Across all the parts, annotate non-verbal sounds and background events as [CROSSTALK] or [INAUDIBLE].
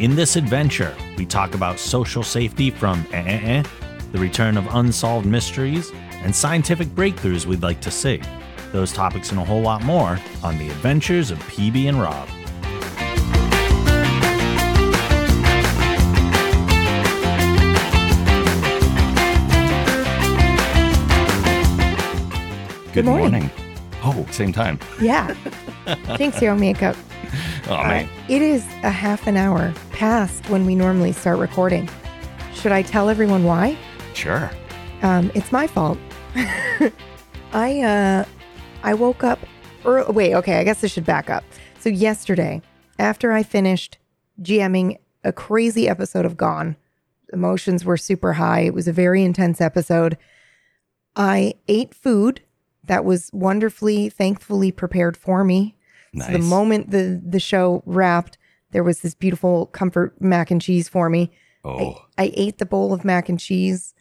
In this adventure, we talk about social safety from eh, eh, eh, the return of unsolved mysteries, and scientific breakthroughs we'd like to see. Those topics and a whole lot more on the adventures of PB and Rob. Good morning. morning. Oh, same time. Yeah. [LAUGHS] Thanks, your makeup. Oh, Uh, it is a half an hour past when we normally start recording. Should I tell everyone why? Sure. Um, it's my fault. [LAUGHS] I uh, I woke up. Early, wait, okay. I guess I should back up. So yesterday, after I finished GMing a crazy episode of Gone, emotions were super high. It was a very intense episode. I ate food that was wonderfully, thankfully prepared for me. Nice. So the moment the the show wrapped, there was this beautiful comfort mac and cheese for me. oh, I, I ate the bowl of mac and cheese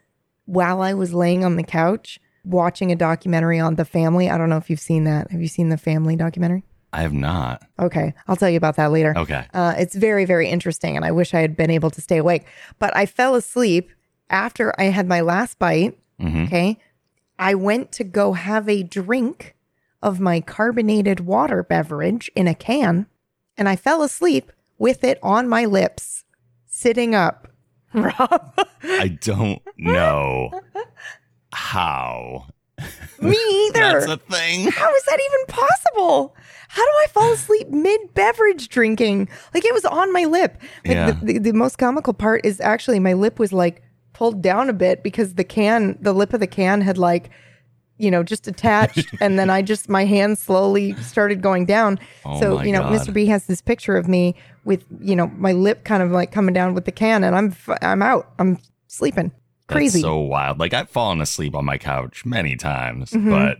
while I was laying on the couch watching a documentary on the family. I don't know if you've seen that. Have you seen the family documentary? I have not. Okay, I'll tell you about that later. Okay. Uh, it's very, very interesting, and I wish I had been able to stay awake. But I fell asleep after I had my last bite. Mhm. Okay. I went to go have a drink of my carbonated water beverage in a can, and I fell asleep with it on my lips, sitting up. Hmm. Rob, I don't know [LAUGHS] how me [LAUGHS] either. that's a thing. How is that even possible? How do I fall asleep mid beverage drinking? Like it was on my lip. Like Yeah. the, the, the most comical part is actually my lip was like pulled down a bit because the can, the lip of the can had like, you know, just attached. [LAUGHS] and then I just, my hand slowly started going down. Oh so, you know, God. Mr. B has this picture of me with, you know, my lip kind of like coming down with the can and I'm, I'm out. I'm sleeping. Crazy. That's so wild. Like I've fallen asleep on my couch many times, Mm-hmm. but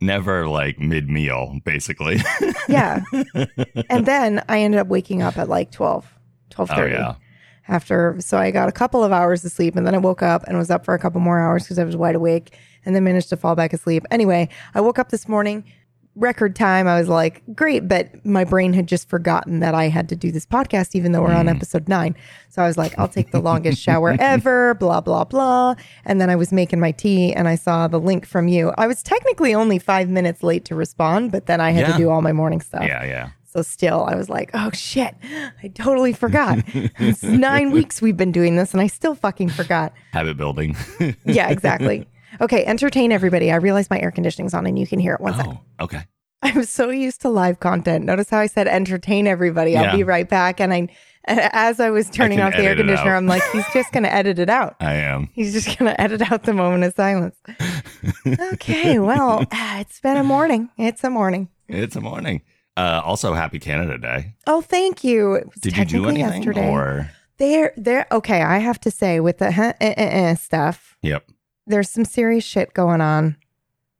never like mid meal, basically. [LAUGHS] yeah. and then I ended up waking up at like 12, 12 oh yeah. after so i got a couple of hours of sleep and then i woke up and was up for a couple more hours because i was wide awake and then managed to fall back asleep anyway i woke up this morning record time i was like great but my brain had just forgotten that i had to do this podcast even though we're on mm. episode nine so i was like i'll take the longest shower [LAUGHS] ever blah blah blah and then i was making my tea and i saw the link from you i was technically only five minutes late to respond but then i had Yeah. to do all my morning stuff Yeah, yeah. so still, I was like, oh shit, I totally forgot. [LAUGHS] it's nine weeks we've been doing this and I still fucking forgot. Habit building. Yeah, exactly. [LAUGHS] Okay, entertain everybody. I realize my air conditioning's on and you can hear it. One second. oh, okay. I'm so used to live content. Notice how I said entertain everybody. I'll Yeah. be right back. And I, as I was turning can off the air conditioner. I'm like, he's just going to edit it out. [LAUGHS] I am. He's just going to edit out the moment of silence. [LAUGHS] Okay, well, ah, it's been a morning. It's a morning. It's a morning. Uh, also, happy Canada Day. Oh, thank you. Did you do anything? yesterday. Or There, there. Okay, I have to say, with the huh, eh, eh, eh stuff, yep. There's some serious shit going on.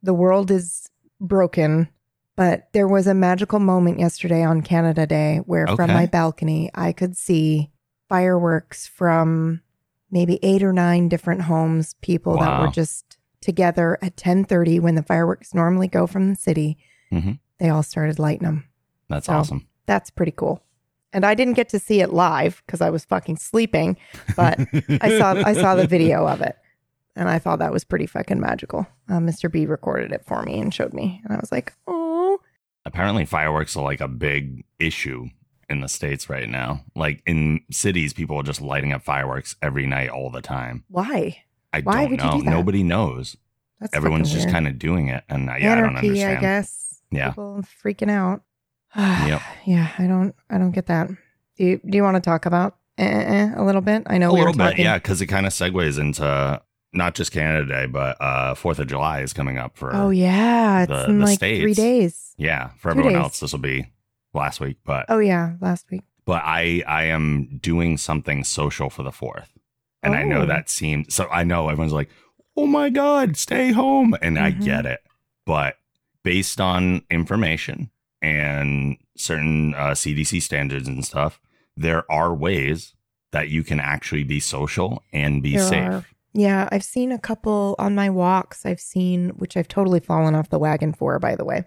The world is broken, but there was a magical moment yesterday on Canada Day where, from my balcony, I could see fireworks from maybe eight or nine different homes. People that were just together at 10:30 when the fireworks normally go from the city. Mhm. They all started lighting them. That's So- awesome. That's pretty cool. And I didn't get to see it live because I was fucking sleeping, but [LAUGHS] I saw I saw the video of it, and I thought that was pretty fucking magical. Uh, Mr. B recorded it for me and showed me, and I was like, "Oh, Apparently, fireworks are like a big issue in the states right now. Like in cities, people are just lighting up fireworks every night, all the time. why? I Why don't would you know. do that? Nobody knows. That's Everyone's just kind of doing it, and uh, yeah, I don't anarchy, understand. I guess. Yeah. people freaking out. [SIGHS] Yep. Yeah, I don't, I don't get that. Do you, do you want to talk about eh, eh, eh, a little bit? I know a we were little bit, yeah, because it kind of segues into not just Canada Day, but uh Fourth of July is coming up for Oh yeah, it's the- in the like three days. yeah for Two everyone days. else. This will be last week, but Oh yeah, last week. but I I am doing something social for the fourth, and I know Oh. that seems so. I know everyone's like, "Oh my god, stay home," and I Mhm. get it, but based on information and certain uh, CDC standards and stuff, there are ways that you can actually be social and be There safe. are. Yeah, I've seen a couple on my walks. I've seen, which I've totally fallen off the wagon for, by the way.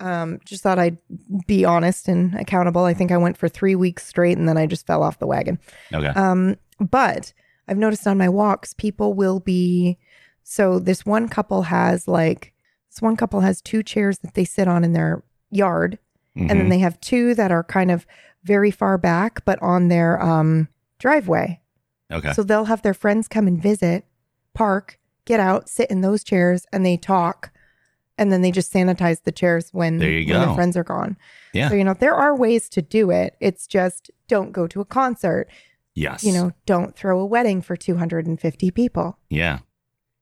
Um, just thought I'd be honest and accountable. I think I went for three weeks straight and then I just fell off the wagon. Okay. Um, but I've noticed on my walks, people will be so this one couple has like this one couple has two chairs that they sit on in their yard, and then Mhm. they have two that are kind of very far back, but on their um driveway. Okay. So they'll have their friends come and visit, park, get out, sit in those chairs, and they talk. And then they just sanitize the chairs when, There you when go. their friends are gone. Yeah. So, you know, there are ways to do it. It's just don't go to a concert. yes. You know, don't throw a wedding for 250 people. Yeah.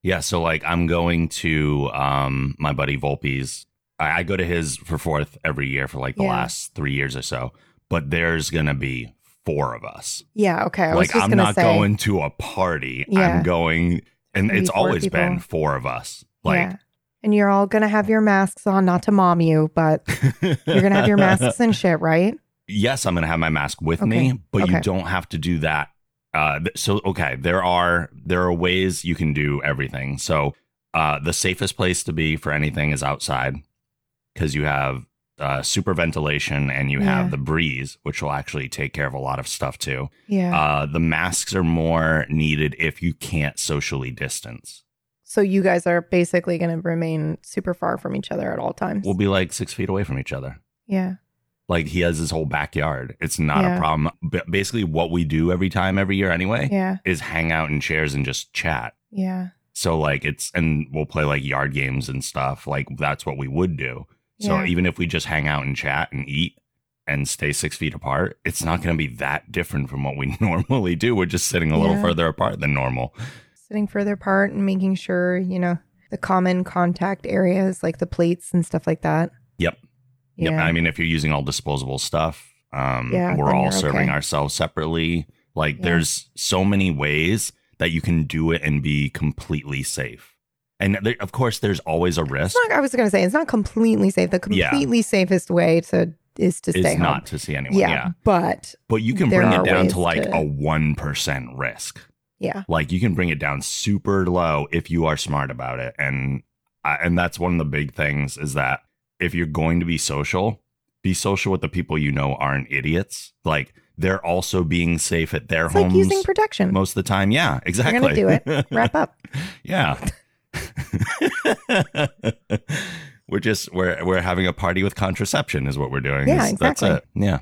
Yeah. So like I'm going to um my buddy Volpe's. I, I go to his for fourth every year for like the Yeah. last three years or so. But there's gonna be four of us. Yeah. Okay. I was like I'm not say. going to a party. Yeah. I'm going and it's always people. been four of us. Like yeah. And you're all to have your masks on, not to mom you, but [LAUGHS] you're to have your masks and shit, right? yes, I'm to have my mask with Okay. me, but Okay. you don't have to do that. Uh, so okay, there are there are ways you can do everything. So uh, the safest place to be for anything is outside because you have uh, super ventilation and you Yeah. have the breeze, which will actually take care of a lot of stuff too. Yeah. Uh, the masks are more needed if you can't socially distance. so you guys are basically going to remain super far from each other at all times. We'll be like six feet away from each other. yeah. Like he has his whole backyard. It's not Yeah. a problem. But basically, what we do every time, every year anyway, Yeah. is hang out in chairs and just chat. Yeah. So like it's and we'll play like yard games and stuff. Like that's what we would do. So Yeah. even if we just hang out and chat and eat and stay six feet apart, it's not going to be that different from what we [LAUGHS] normally do. We're just sitting a little Yeah. further apart than normal. Sitting further apart and making sure, you know, the common contact areas like the plates and stuff like that. Yep. Yeah. Yep. I mean, if you're using all disposable stuff, um, Yeah, we're all serving okay. ourselves separately. Like Yeah. there's so many ways that you can do it and be completely safe. And there, of course, there's always a risk. Not, I was going to say it's not completely safe. The Yeah. completely safest way to is to Is stay home. not to see anyone. yeah, yeah. but But you can bring it down to like to- a 1% risk. yeah, Like you can bring it down super low if you are smart about it. And I and that's one of the big things is that if you're going to be social, be social with the people you know aren't idiots. Like they're also being safe at their it's homes like using protection. most of the time. Yeah, exactly. You're going to do it. [LAUGHS] Wrap up. yeah. [LAUGHS] we're just we're we're having a party with contraception is what we're doing. Yeah, That's- exactly. That's it. Yeah.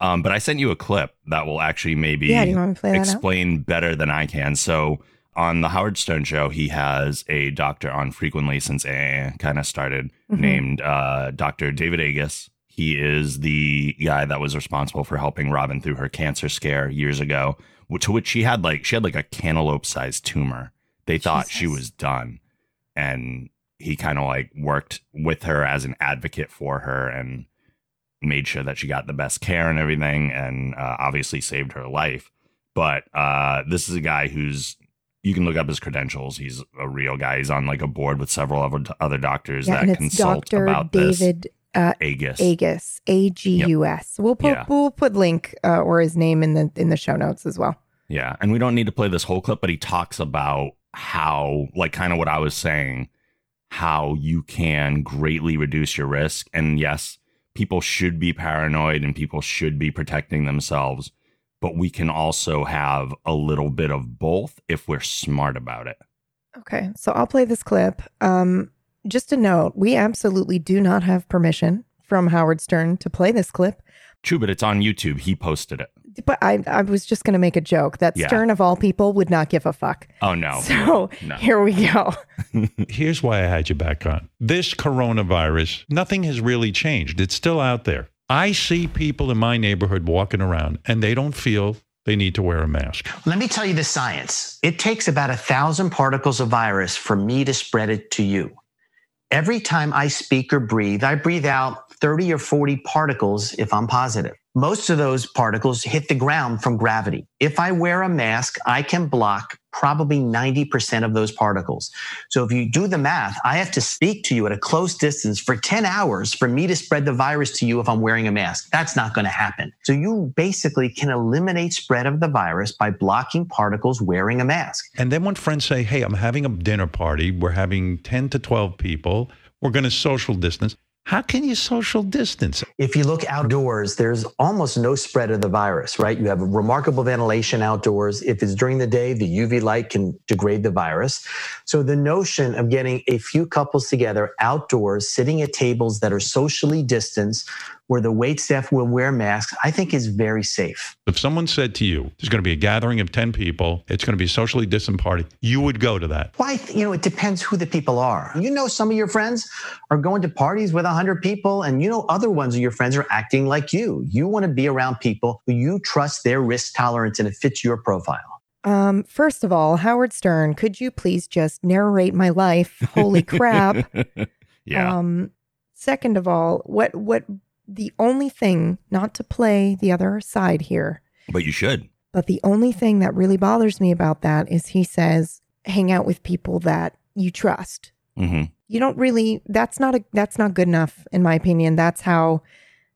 Um, but I sent you a clip that will actually maybe Yeah, do you want to play explain better than I can. So on the Howard Stern show, he has a doctor on frequently since AA kind of started Mhm. named uh, Dr. David Agus. He is the guy that was responsible for helping Robin through her cancer scare years ago, to which she had like she had like a cantaloupe sized tumor. They thought she was done, and he kind of like worked with her as an advocate for her and made sure that she got the best care and everything, and uh, obviously saved her life. But uh, this is a guy who's you can look up his credentials. He's a real guy. He's on like a board with several other other doctors Yeah, and that it's consult Doctor about this. David uh, Agus. Agus, A G U S. We'll put Yeah. we'll put link uh, or his name in the in the show notes as well. Yeah. And we don't need to play this whole clip, but he talks about how, like, kind of what I was saying, how you can greatly reduce your risk. And yes, people should be paranoid and people should be protecting themselves, but we can also have a little bit of both if we're smart about it. Okay, so I'll play this clip. Um, just a note: we absolutely do not have permission from Howard Stern to play this clip. True, but it's on YouTube. He posted it. But I, I was just going to make a joke that Yeah. Stern of all people would not give a fuck. Oh, no. [LAUGHS] So No. here we go. [LAUGHS] Here's why I had you back on. This coronavirus, nothing has really changed. It's still out there. I see people in my neighborhood walking around and they don't feel they need to wear a mask. Let me tell you the science. It takes about a thousand particles of virus for me to spread it to you. Every time I speak or breathe, I breathe out 30 or 40 particles if I'm positive. Most of those particles hit the ground from gravity. If I wear a mask, I can block probably 90% of those particles. So if you do the math, I have to speak to you at a close distance for 10 hours for me to spread the virus to you if I'm wearing a mask. That's not going to happen. So you basically can eliminate spread of the virus by blocking particles wearing a mask. And then when friends say, Hey, I'm having a dinner party, we're having 10 to 12 people, we're going to social distance. How can you social distance? If you look outdoors, there's almost no spread of the virus, right? You have remarkable ventilation outdoors. If it's during the day, the UV light can degrade the virus. So the notion of getting a few couples together outdoors, sitting at tables that are socially distanced, where the wait staff will wear masks, I think is very safe. If someone said to you, there's going to be a gathering of 10 people, it's going to be a socially distant party, you would go to that. Why? You know, it depends who the people are. You know, some of your friends are going to parties with 100 people, and you know, other ones of your friends are acting like you. You want to be around people who you trust their risk tolerance and it fits your profile. Um, first of all, Howard Stern, could you please just narrate my life? Holy crap. [LAUGHS] yeah. Um, second of all, what what the only thing, not to play the other side here, but you should. but the only thing that really bothers me about that is he says hang out with people that you trust. hmm You don't really that's not a that's not good enough in my opinion. That's how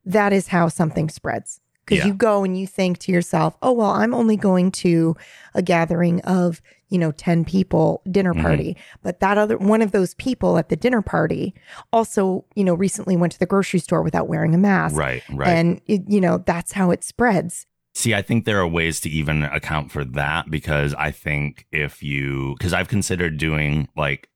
that is how something spreads. Because Yeah. you go and you think to yourself, oh, well, I'm only going to a gathering of, you know, 10 people dinner Mhm. party. But that other one of those people at the dinner party also, you know, recently went to the grocery store without wearing a mask. Right, right. And, it, you know, that's how it spreads. See, I think there are ways to even account for that because I think if you, because I've considered doing like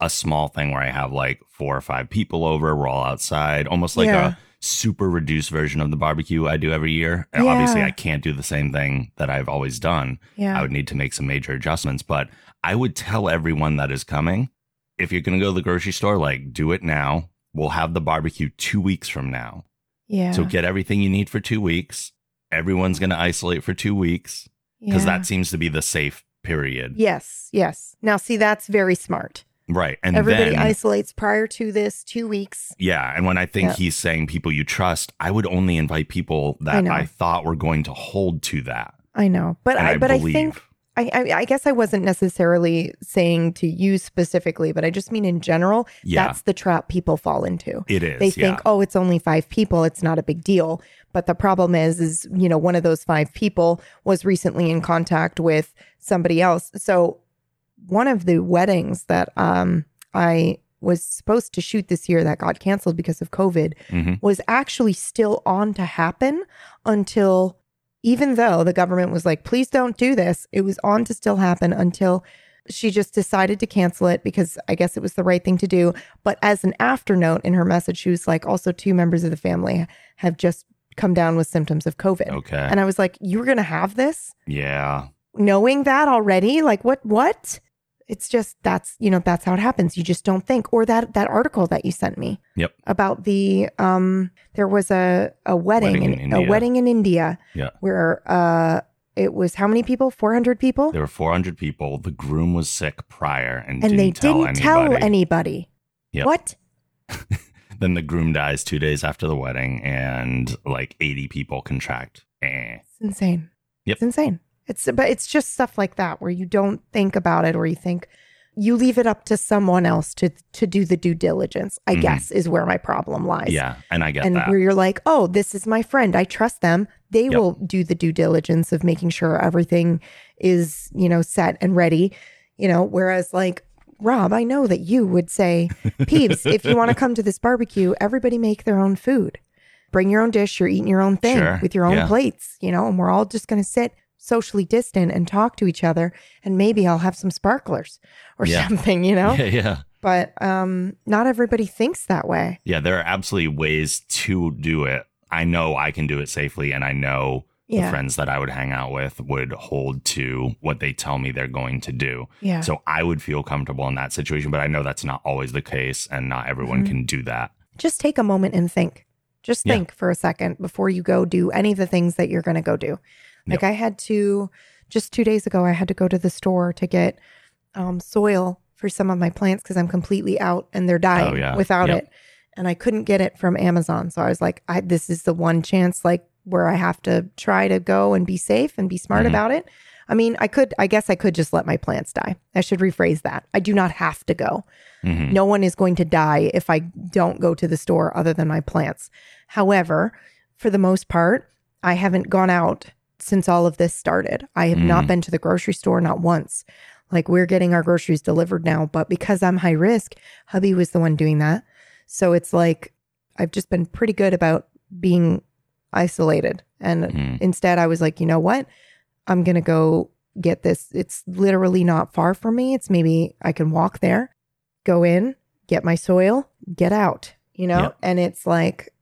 a small thing where I have like four or five people over, we're all outside, almost like Yeah. a super reduced version of the barbecue I do every year. And obviously, I can't do the same thing that I've always done. Yeah. I would need to make some major adjustments, but I would tell everyone that is coming if you're going to go to the grocery store, like do it now. We'll have the barbecue two weeks from now. yeah. So get everything you need for two weeks. Everyone's going to isolate for two weeks because yeah. that seems to be the safe period. Yes, yes. Now, see, that's very smart. Right. And Everybody then, isolates prior to this two weeks. yeah. And when I think Yeah. he's saying people you trust, I would only invite people that know. I, thought were going to hold to that. I know, but I, I, but believe. I think I, I I guess I wasn't necessarily saying to you specifically, but I just mean in general. Yeah. That's the trap people fall into. it is. They yeah. think, oh, it's only five people; it's not a big deal. But the problem is, is you know, one of those five people was recently in contact with somebody else. So one of the weddings that um I was supposed to shoot this year that got canceled because of COVID Mhm. was actually still on to happen until even though the government was like, please don't do this, it was on to still happen until she just decided to cancel it because I guess it was the right thing to do. But as an afternote in her message, she was like, also, two members of the family have just come down with symptoms of COVID. Okay. And I was like, you were going to have this yeah. knowing that already? Like, what, what? It's just that's you know that's how it happens. You just don't think. Or that that article that you sent me Yep. about the um there was a a wedding, Wedding in, in a wedding in India Yeah. where uh it was how many people 400 people There were 400 people. The groom was sick prior and, and didn't they tell didn't anybody. tell anybody Yep. what [LAUGHS] Then the groom dies two days after the wedding, and like 80 people contract. Eh. it's insane Yep. it's insane it's but it's just stuff like that where you don't think about it or you think you leave it up to someone else to to do the due diligence i Mhm. guess is where my problem lies Yeah. And I get that. and that. where you're like, oh, this is my friend. I trust them. They Yep. will do the due diligence of making sure everything is, you know, set and ready. You know, whereas like Rob, I know that you would say, [LAUGHS] Peeps, if you want to come to this barbecue, everybody make their own food. Bring your own dish, you're eating your own thing Sure. with your own Yeah. plates, you know, and we're all just gonna sit socially distant and talk to each other and maybe I'll have some sparklers or Yeah. something, you know? [LAUGHS] Yeah. Yeah. But um not everybody thinks that way. Yeah. There are absolutely ways to do it. I know I can do it safely, and I know the friends that I would hang out with would hold to what they tell me they're going to do. Yeah. So I would feel comfortable in that situation, but I know that's not always the case, and not everyone Mhm. can do that. just take a moment and think. Just Yeah. think for a second before you go do any of the things that you're going to go do. Like I had to just 2 days ago I had to go to the store to get um, soil for some of my plants cuz I'm completely out and they're dying Oh, yeah. without Yep. it. And I couldn't get it from Amazon. So I was like I this is the one chance like where I have to try to go and be safe and be smart Mhm. about it. I mean, I could I guess I could just let my plants die. I should rephrase that. I do not have to go. Mhm. No one is going to die if I don't go to the store other than my plants. However, for the most part, I haven't gone out since all of this started. I have not Mhm. been to the grocery store, not once. Like we're getting our groceries delivered now, but because I'm high risk, hubby was the one doing that. So it's like I've just been pretty good about being isolated. And Mhm. instead, I was like, you know what? I'm going to go get this. It's literally not far from me. It's maybe I can walk there, go in, get my soil, get out, you know? Yep. And it's like,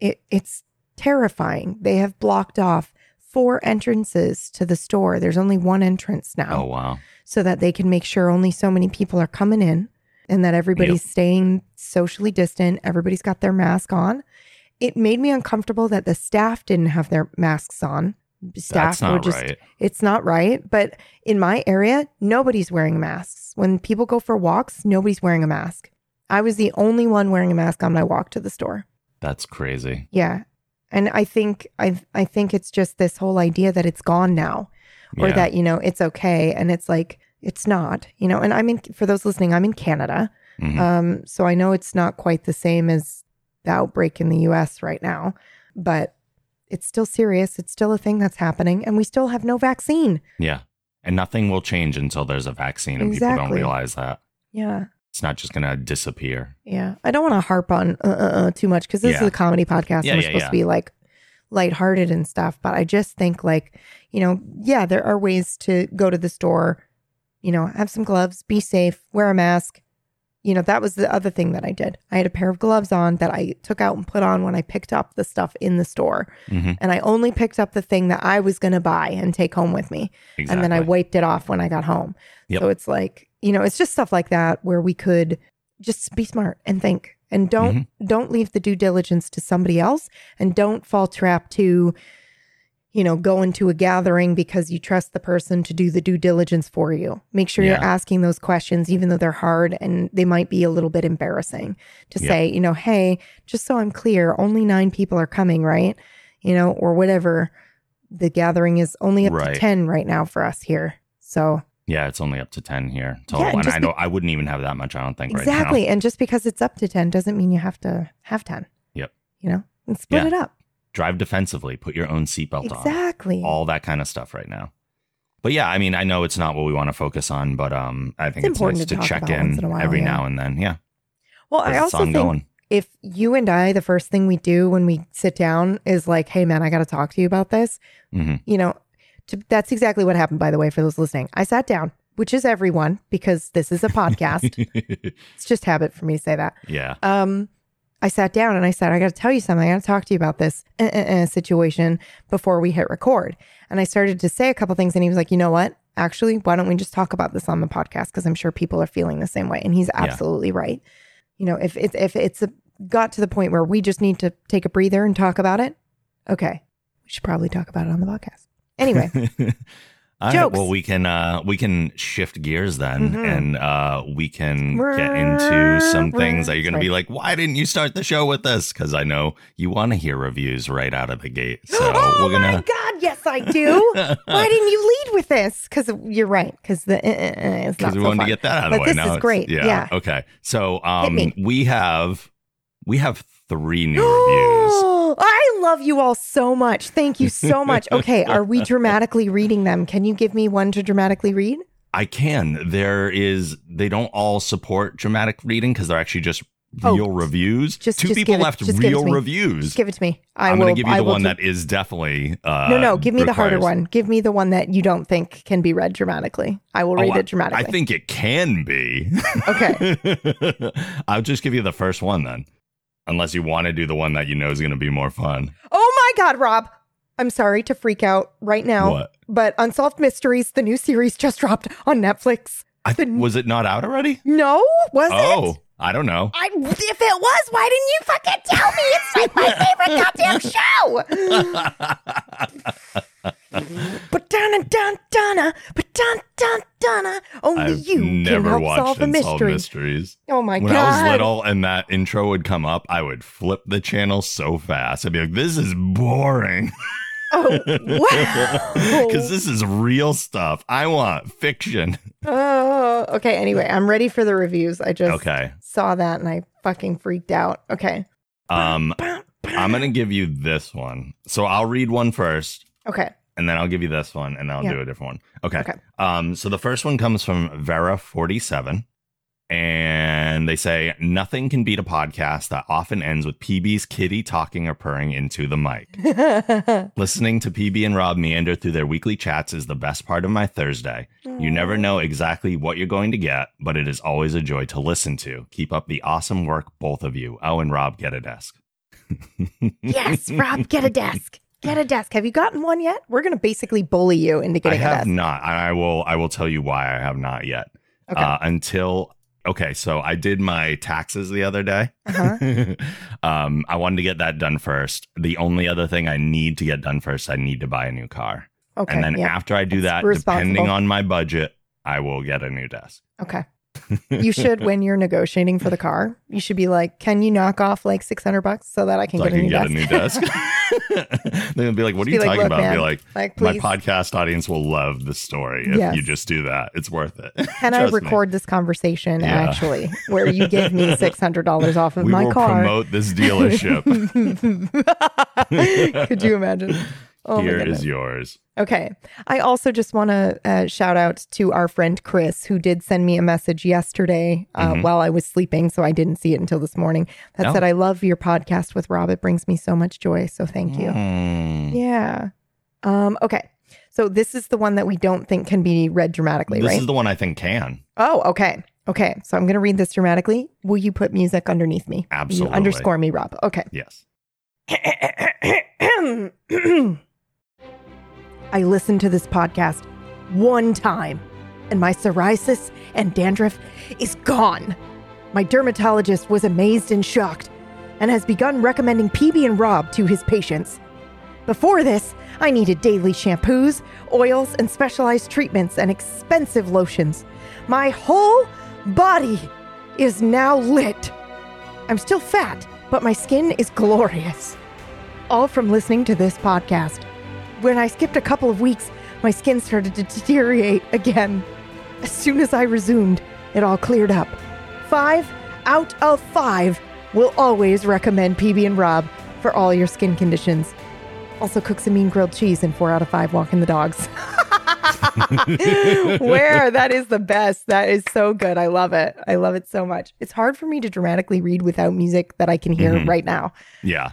it, it's terrifying. They have blocked off four entrances to the store. There's only one entrance now Oh wow. so that they can make sure only so many people are coming in and that everybody's staying socially distant. Everybody's got their mask on. It made me uncomfortable that the staff didn't have their masks on. Staff That's were just, right. it's not right. But in my area, nobody's wearing masks. When people go for walks, nobody's wearing a mask. I was the only one wearing a mask on my walk to the store. That's crazy. Yeah. And I think I I think it's just this whole idea that it's gone now or Yeah. that you know it's okay. And it's like it's not you know and i'm in for those listening i'm in canada. Mhm. um so i know it's not quite the same as the outbreak in the us right now but it's still serious. It's still a thing that's happening and we still have no vaccine. Yeah. And nothing will change until there's a vaccine, and people don't realize that. Yeah it's not just gonna disappear. yeah i don't want to harp on uh, uh, uh, too much because this Yeah. is a comedy podcast Yeah, and we're yeah, supposed to be like lighthearted and stuff but i just think like you know yeah there are ways to go to the store you know have some gloves be safe wear a mask you know that was the other thing that i did i had a pair of gloves on that i took out and put on when i picked up the stuff in the store Mhm. and i only picked up the thing that i was going to buy and take home with me Exactly. and then I wiped it off when I got home. Yep. So it's like, you know, it's just stuff like that where we could just be smart and think and don't Mm-hmm. don't leave the due diligence to somebody else and don't fall trap to you know, go into a gathering because you trust the person to do the due diligence for you. Make sure you're asking those questions, even though they're hard and they might be a little bit embarrassing to Yep. say, you know, hey, just so I'm clear, only nine people are coming, right? You know, or whatever. The gathering is only up Right. to 10 right now for us here. So, Yeah, it's only up to ten here total, and and I be- I wouldn't even have that much. I don't think exactly. right. Exactly. And just because it's up to 10 doesn't mean you have to have 10. Yep. You know, and split Yeah. it up. Drive defensively. Put your own seatbelt on. Exactly. All that kind of stuff right now. But yeah, I mean, I know it's not what we want to focus on, but um, I think It's it's, important nice to to, check in in while, every yeah. now and then. Yeah, well, I also think if you and I, the first thing we do when we sit down is like, hey, man, I got to talk to you about this. hmm You know, to, that's exactly what happened, by the way, for those listening. I sat down, which is everyone, because this is a podcast. [LAUGHS] it's just habit for me to say that. yeah. Um, I sat down and I said, I got to tell you something. I got to talk to you about this uh, uh, uh, situation before we hit record. And I started to say a couple things, and he was like, you know what? Actually, why don't we just talk about this on the podcast? Because I'm sure people are feeling the same way. And he's absolutely right. You know, if it's if it's a, got to the point where we just need to take a breather and talk about it, okay, we should probably talk about it on the podcast. Anyway, [LAUGHS] All right, well, we can uh, we can shift gears then, Mhm. and uh, we can get into some things that you're going to be like, "Why didn't you start the show with this?" Because I know you want to hear reviews right out of the gate. So [GASPS] oh we're my gonna. God, yes, I do. [LAUGHS] Why didn't you lead with this? Because you're right. Because the uh, uh, uh, because we so wanted fun. to get that out of But the way. this now is great. Yeah. Yeah. Okay. So um, we have we have three new [GASPS] reviews. I love you all so much. Thank you so much. [LAUGHS] Okay, are we dramatically reading them? Can you give me one to dramatically read? I can. There is. They don't all support dramatic reading because they're actually just Oh, real reviews. just- Two just people left it real reviews. Just give it to me. I I'm will. going to give you I the one do- that is definitely. Uh, no, no. Give me the harder one. Give me the one that you don't think can be read dramatically. I will read Oh, it dramatically. I think it can be. Okay. [LAUGHS] I'll just give you the first one then. Unless you want to do the one that you know is going to be more fun. Oh my God, Rob. I'm sorry to freak out right now. What? But Unsolved Mysteries, the new series just dropped on Netflix. I, The- was it not out already? No, was Oh, it? I don't know. I, if it was, why didn't you fucking tell me? It's like my favorite goddamn show. But donna dun dun but dun dun dun uh, uh, Only I've you never can help solve the mystery. Mysteries. Oh my when god! When I was little and that intro would come up, I would flip the channel so fast. I'd be like, this is boring. Oh [LAUGHS] wow! [LAUGHS] Because this is real stuff. I want fiction. Oh, Oh, okay. Anyway, I'm ready for the reviews. I just Okay. saw that and I fucking freaked out. Okay. Um, I'm going to give you this one. So I'll read one first. Okay. and then I'll give you this one, and then I'll Yeah. do a different one. Okay. Okay. Um, so the first one comes from Vera forty seven, And they say nothing can beat a podcast that often ends with PB's kitty talking or purring into the mic. [LAUGHS] Listening to PB and Rob meander through their weekly chats is the best part of my Thursday. You never know exactly what you're going to get, but it is always a joy to listen to. Keep up the awesome work, both of you. Oh, and Rob, get a desk. [LAUGHS] yes, Rob, get a desk. Get a desk. Have you gotten one yet? We're going to basically bully you into I getting a have desk. not. I will. I will tell you why I have not yet. Okay. Uh, until okay, so I did my taxes the other day. Uh-huh. [LAUGHS] um, I wanted to get that done first. The only other thing I need to get done first, I need to buy a new car. Okay. and then yeah. after I do That's that, depending on my budget, I will get a new desk. Okay. You should, when you're negotiating for the car, you should be like, "Can you knock off like six hundred bucks so that I can So I get, a, new get desk? a new desk. [LAUGHS] [LAUGHS] They're gonna be like, "What are you like, talking about?" Man, be like, like, "My podcast audience will love the story if Yes. you just do that. It's worth it." [LAUGHS] can I Trust me. record this conversation Yeah. actually, where you give me six hundred dollars off of We my will car? promote this dealership. Could you imagine? Oh Here is yours. Okay. I also just want to uh, shout out to our friend Chris, who did send me a message yesterday uh, Mhm. while I was sleeping. So I didn't see it until this morning. That Oh. said, I love your podcast with Rob. It brings me so much joy. So thank you. Mm. Yeah. Um, okay. So this is the one that we don't think can be read dramatically, This right? is the one I think can. oh, okay. Okay. So I'm going to read this dramatically. Will you put music underneath me? Absolutely. You underscore me, Rob. Okay. Yes. [CLEARS THROAT] [CLEARS THROAT] [CLEARS THROAT] I listened to this podcast one time, and my psoriasis and dandruff is gone. My dermatologist was amazed and shocked and has begun recommending PB and Rob to his patients. Before this, I needed daily shampoos, oils, and specialized treatments and expensive lotions. My whole body is now lit. I'm still fat, but my skin is glorious. All from listening to this podcast. When I skipped a couple of weeks, my skin started to deteriorate again. As soon as I resumed, it all cleared up. Five out of five will always recommend PB and Rob for all your skin conditions. Also, cook some mean grilled cheese and four out of five walking the dogs. [LAUGHS] Where that is the best. That is so good. I love it. I love it so much. It's hard for me to dramatically read without music that I can hear Mhm. right now. Yeah.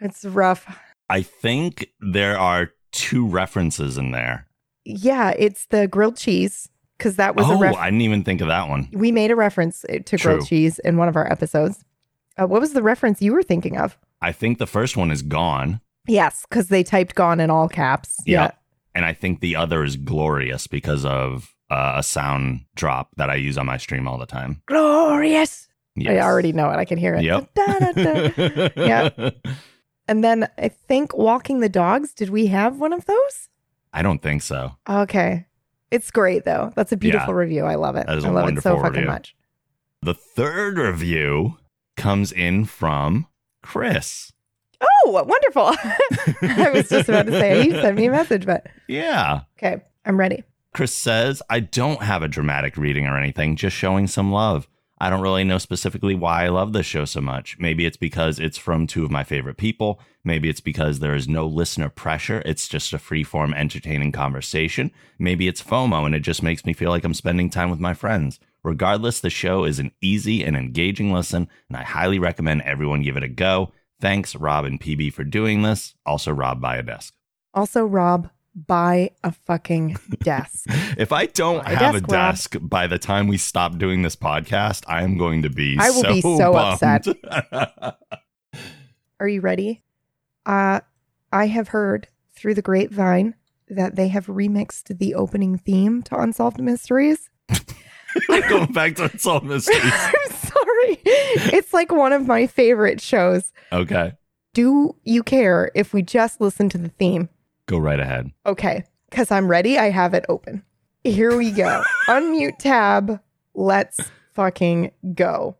It's rough. I think there are two references in there. Yeah, it's the grilled cheese because that was a oh, ref- I didn't even think of that one. we made a reference uh, to grilled True. cheese in one of our episodes. Uh, what was the reference you were thinking of? I think the first one is gone. Yes, because they typed "gone" in all caps. Yeah. And I think the other is glorious because of uh, a sound drop that I use on my stream all the time. glorious. I already know it. I can hear it. Yep. [LAUGHS] Yeah. And then I think walking the dogs. Did we have one of those? I don't think so. Okay, it's great though. That's a beautiful review. I love it. I love it so fucking review. much. The third review comes in from Chris. Oh, wonderful! [LAUGHS] I was just about to say you sent me a message, but Yeah. okay, I'm ready. Chris says, I don't have a dramatic reading or anything, just showing some love. I don't really know specifically why I love this show so much. Maybe it's because it's from two of my favorite people. Maybe it's because there is no listener pressure. It's just a free-form, entertaining conversation. Maybe it's FOMO and it just makes me feel like I'm spending time with my friends. Regardless, the show is an easy and engaging listen, and I highly recommend everyone give it a go. Thanks, Rob and PB, for doing this. Also, Rob, buy a desk. Also, Rob, buy a fucking desk. [LAUGHS] If I don't Buy a have a desk, Rob. desk by the time we stop doing this podcast, I am going to be I will so be so bummed. upset. [LAUGHS] Are you ready? Uh, I have heard through the grapevine that they have remixed the opening theme to Unsolved Mysteries. [LAUGHS] Going back to Unsolved Mysteries. I'm sorry. It's like one of my favorite shows. Okay. Do you care if we just listen to the theme? Go right ahead. Okay, because I'm ready. I have it open. Here we go. [LAUGHS] Unmute tab. Let's fucking go.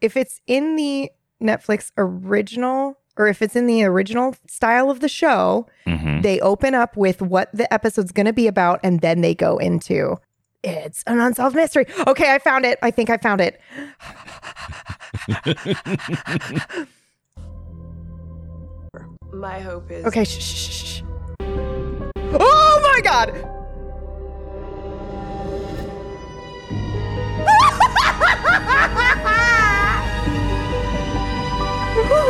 If it's in the Netflix original, or if it's in the original style of the show, hmm they open up with what the episode's going to be about, and then they go into it's an unsolved mystery. Okay, I found it. I think I found it. [LAUGHS] My hope is Okay, shh, shh, shh, shh. Oh my god! [LAUGHS]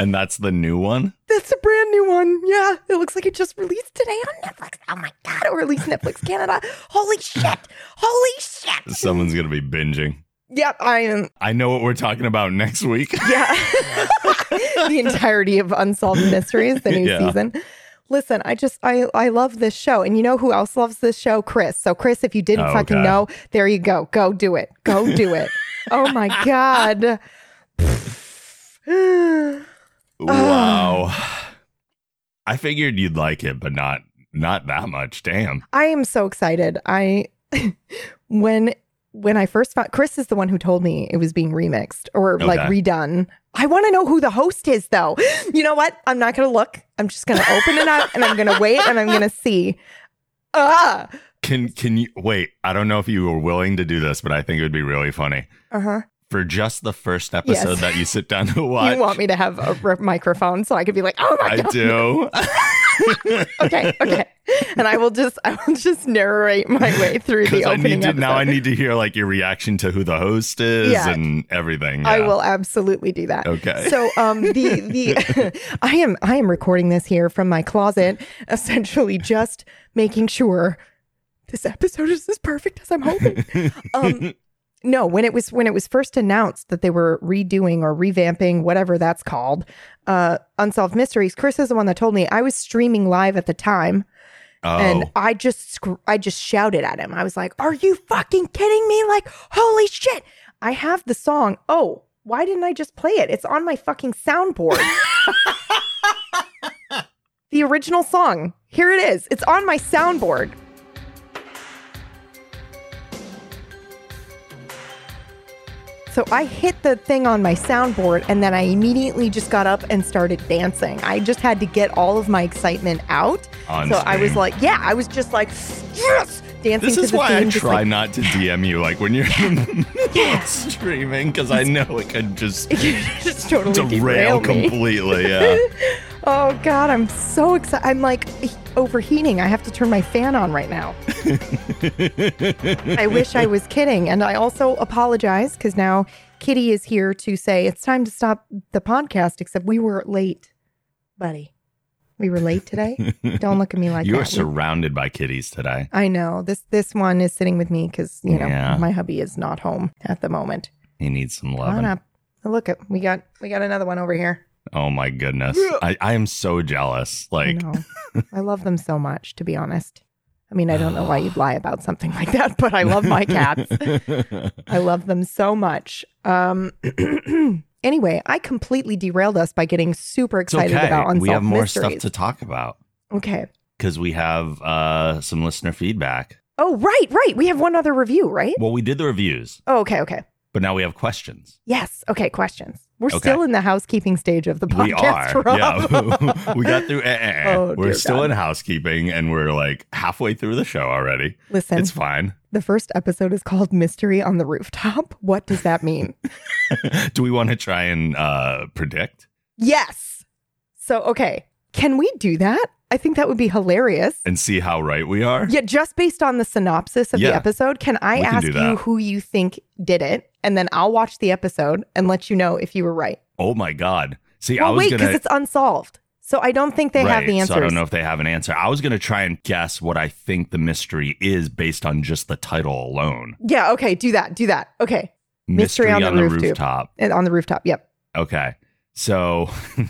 And that's the new one? That's a brand new one. Yeah. It looks like it just released today on Netflix. Oh my God. At least Netflix [LAUGHS] Canada. Holy shit. Holy shit. Someone's going to be binging. Yep. I am. I know what we're talking about next week. [LAUGHS] Yeah. [LAUGHS] the entirety of Unsolved Mysteries, the new Yeah. season. Listen, I just I I love this show. And you know who else loves this show? Chris. So Chris, if you didn't Oh, fucking know, there you go. Go do it. Go do it. oh my God. [SIGHS] wow. I figured you'd like it, but not not that much. Damn. I am so excited. I [LAUGHS] when when I first found Chris is the one who told me it was being remixed or like redone. I want to know who the host is though. [GASPS] You know what? I'm not going to look. I'm just going to open it up and I'm going to wait and I'm going to see. Ah. Can can you wait? I don't know if you were willing to do this, but I think it would be really funny. Uh-huh. For just the first episode Yes. that you sit down to [LAUGHS] watch. You want me to have a r- microphone so I could be like, "Oh my I god." do. [LAUGHS] Okay, okay. And I will just I will just narrate my way through the [LAUGHS] Because I opening need to now I need to hear like your reaction to who the host is Yeah. and everything. I will absolutely do that. Okay. So um the the I am I am recording this here from my closet, essentially just making sure this episode is as perfect as I'm hoping. Um no, when it was when it was first announced that they were redoing or revamping whatever that's called, uh Unsolved Mysteries, Chris is the one that told me I was streaming live at the time oh. and I just sc- I just shouted at him. I was like, "Are you fucking kidding me? Like, holy shit! I have the song. Oh, why didn't I just play it? It's on my fucking soundboard. [LAUGHS] the original song. Here it is. It's on my soundboard. So I hit the thing on my soundboard and then I immediately just got up and started dancing. I just had to get all of my excitement out. On so I was like, yeah, I was just like, yes, dancing This to is why theme. I try like, not to DM you like when you're [LAUGHS] in the middle of streaming because I know it could just [LAUGHS] just totally derail completely. Yeah. [LAUGHS] Oh God, I'm so excited. I'm like overheating. I have to turn my fan on right now. I wish I was kidding. And I also apologize because now Kitty is here to say it's time to stop the podcast, except we were late, buddy. We were late today. Don't look at me like [LAUGHS] you that. are surrounded by kitties today. I know. This this one is sitting with me because, you know, Yeah. my hubby is not home at the moment. He needs some Come on loving. up. Look at we got we got another one over here. Oh my goodness. I, I am so jealous. Like know. [LAUGHS] I love them so much, to be honest. I mean, I don't know why you'd [SIGHS] lie about something like that, but I love my cats. [LAUGHS] I love them so much. Um, [CLEARS THROAT] anyway, I completely derailed us by getting super excited okay. about unsolved We have more mysteries. stuff to talk about okay. because we have uh, some listener feedback. Oh, right, right. We have one other review, right? Well, we did the reviews, Oh, okay, okay. but now we have questions. Yes. Okay. Questions. We're Okay. still in the housekeeping stage of the podcast. We are. [LAUGHS] Yeah. [LAUGHS] we got through. eh, eh, eh. Oh, we're still God. in housekeeping and we're like halfway through the show already. Listen, It's fine. the first episode is called Mystery on the Rooftop. What does that mean? [LAUGHS] Do we want to try and uh, predict yes. So, okay. Can we do that? I think that would be hilarious. and see how right we are? Yeah, just based on the synopsis of Yeah. the episode, can I We ask do you who you think did it? And then I'll watch the episode and let you know if you were right. Oh my God. See, I Well, was wait, because to. it's unsolved. So I don't think they have the answer. So I don't know if they have an answer. I was going to try and guess what I think the mystery is based on just the title alone. Yeah, okay, do that. Do that. Okay. Mystery on the rooftop. rooftop. And on the rooftop. Yep. Okay. So [LAUGHS] I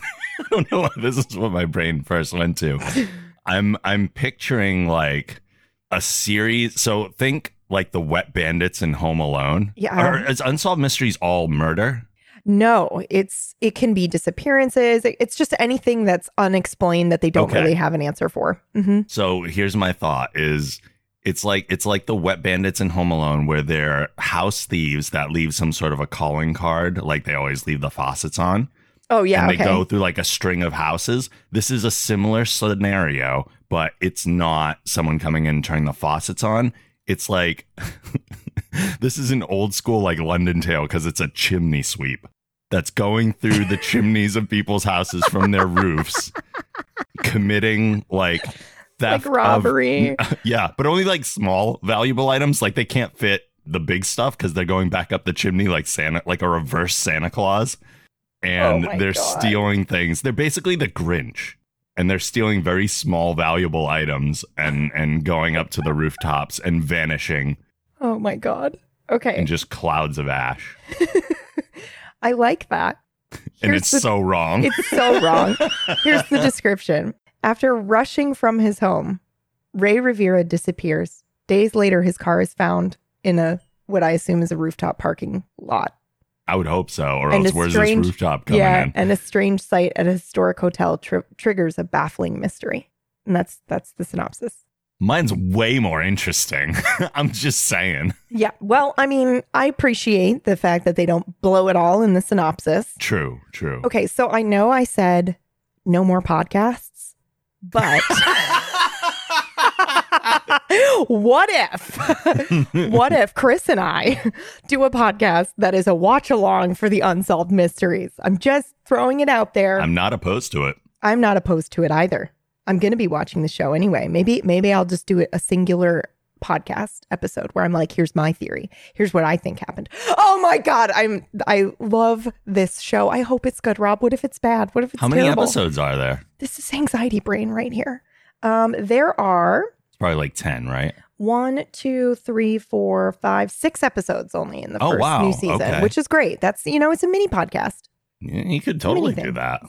don't know. This is what my brain first went to. [LAUGHS] I'm I'm picturing like a series. So think like the Wet Bandits and Home Alone. Yeah. Or is Unsolved Mysteries all murder? No, it's it can be disappearances. It's just anything that's unexplained that they don't Okay. really have an answer for. hmm So here's my thought: is it's like it's like the Wet Bandits in Home Alone, where they're house thieves that leave some sort of a calling card, like they always leave the faucets on. Oh yeah. and they okay. go through like a string of houses. This is a similar scenario, but it's not someone coming in and turning the faucets on. It's like [LAUGHS] this is an old school like London tale because it's a chimney sweep that's going through the chimneys of people's houses from their roofs, committing like theft, like robbery. Of, [LAUGHS] yeah, but only like small valuable items. Like they can't fit the big stuff because they're going back up the chimney like Santa, like a reverse Santa Claus. Oh and Oh they're God. stealing things. They're basically the Grinch. And they're stealing very small, valuable items and and going up to the rooftops and vanishing Oh my god. Okay. And just clouds of ash. [LAUGHS] I like that. and it's the- so wrong. It's so wrong. [LAUGHS] Here's the description. After rushing from his home, Ray Rivera disappears. Days later, his car is found in a what I assume is a rooftop parking lot. I would hope so, or And else where's strange- this rooftop coming yeah, in? and a strange sight at a historic hotel tri- triggers a baffling mystery. And that's that's the synopsis. Mine's way more interesting. [LAUGHS] I'm just saying. Yeah. Well, I mean, I appreciate the fact that they don't blow it all in the synopsis. True, true. Okay, so I know I said no more podcasts, but [LAUGHS] [LAUGHS] what if [LAUGHS] what if Chris and I do a podcast that is a watch along for the unsolved mysteries? I'm just throwing it out there. I'm not opposed to it. I'm not opposed to it either. I'm going to be watching the show anyway. Maybe maybe I'll just do it a singular podcast episode where I'm like, here's my theory. Here's what I think happened. Oh my god, I'm I love this show. I hope it's good, Rob. What if it's bad? What if it's How many terrible? episodes are there? This is anxiety brain right here. Um, there are probably like 10, right? one, two, three, four, five, six episodes only in the Oh, first wow. new season, Okay. which is great. That's you know, it's a mini podcast. Yeah, You could totally do that.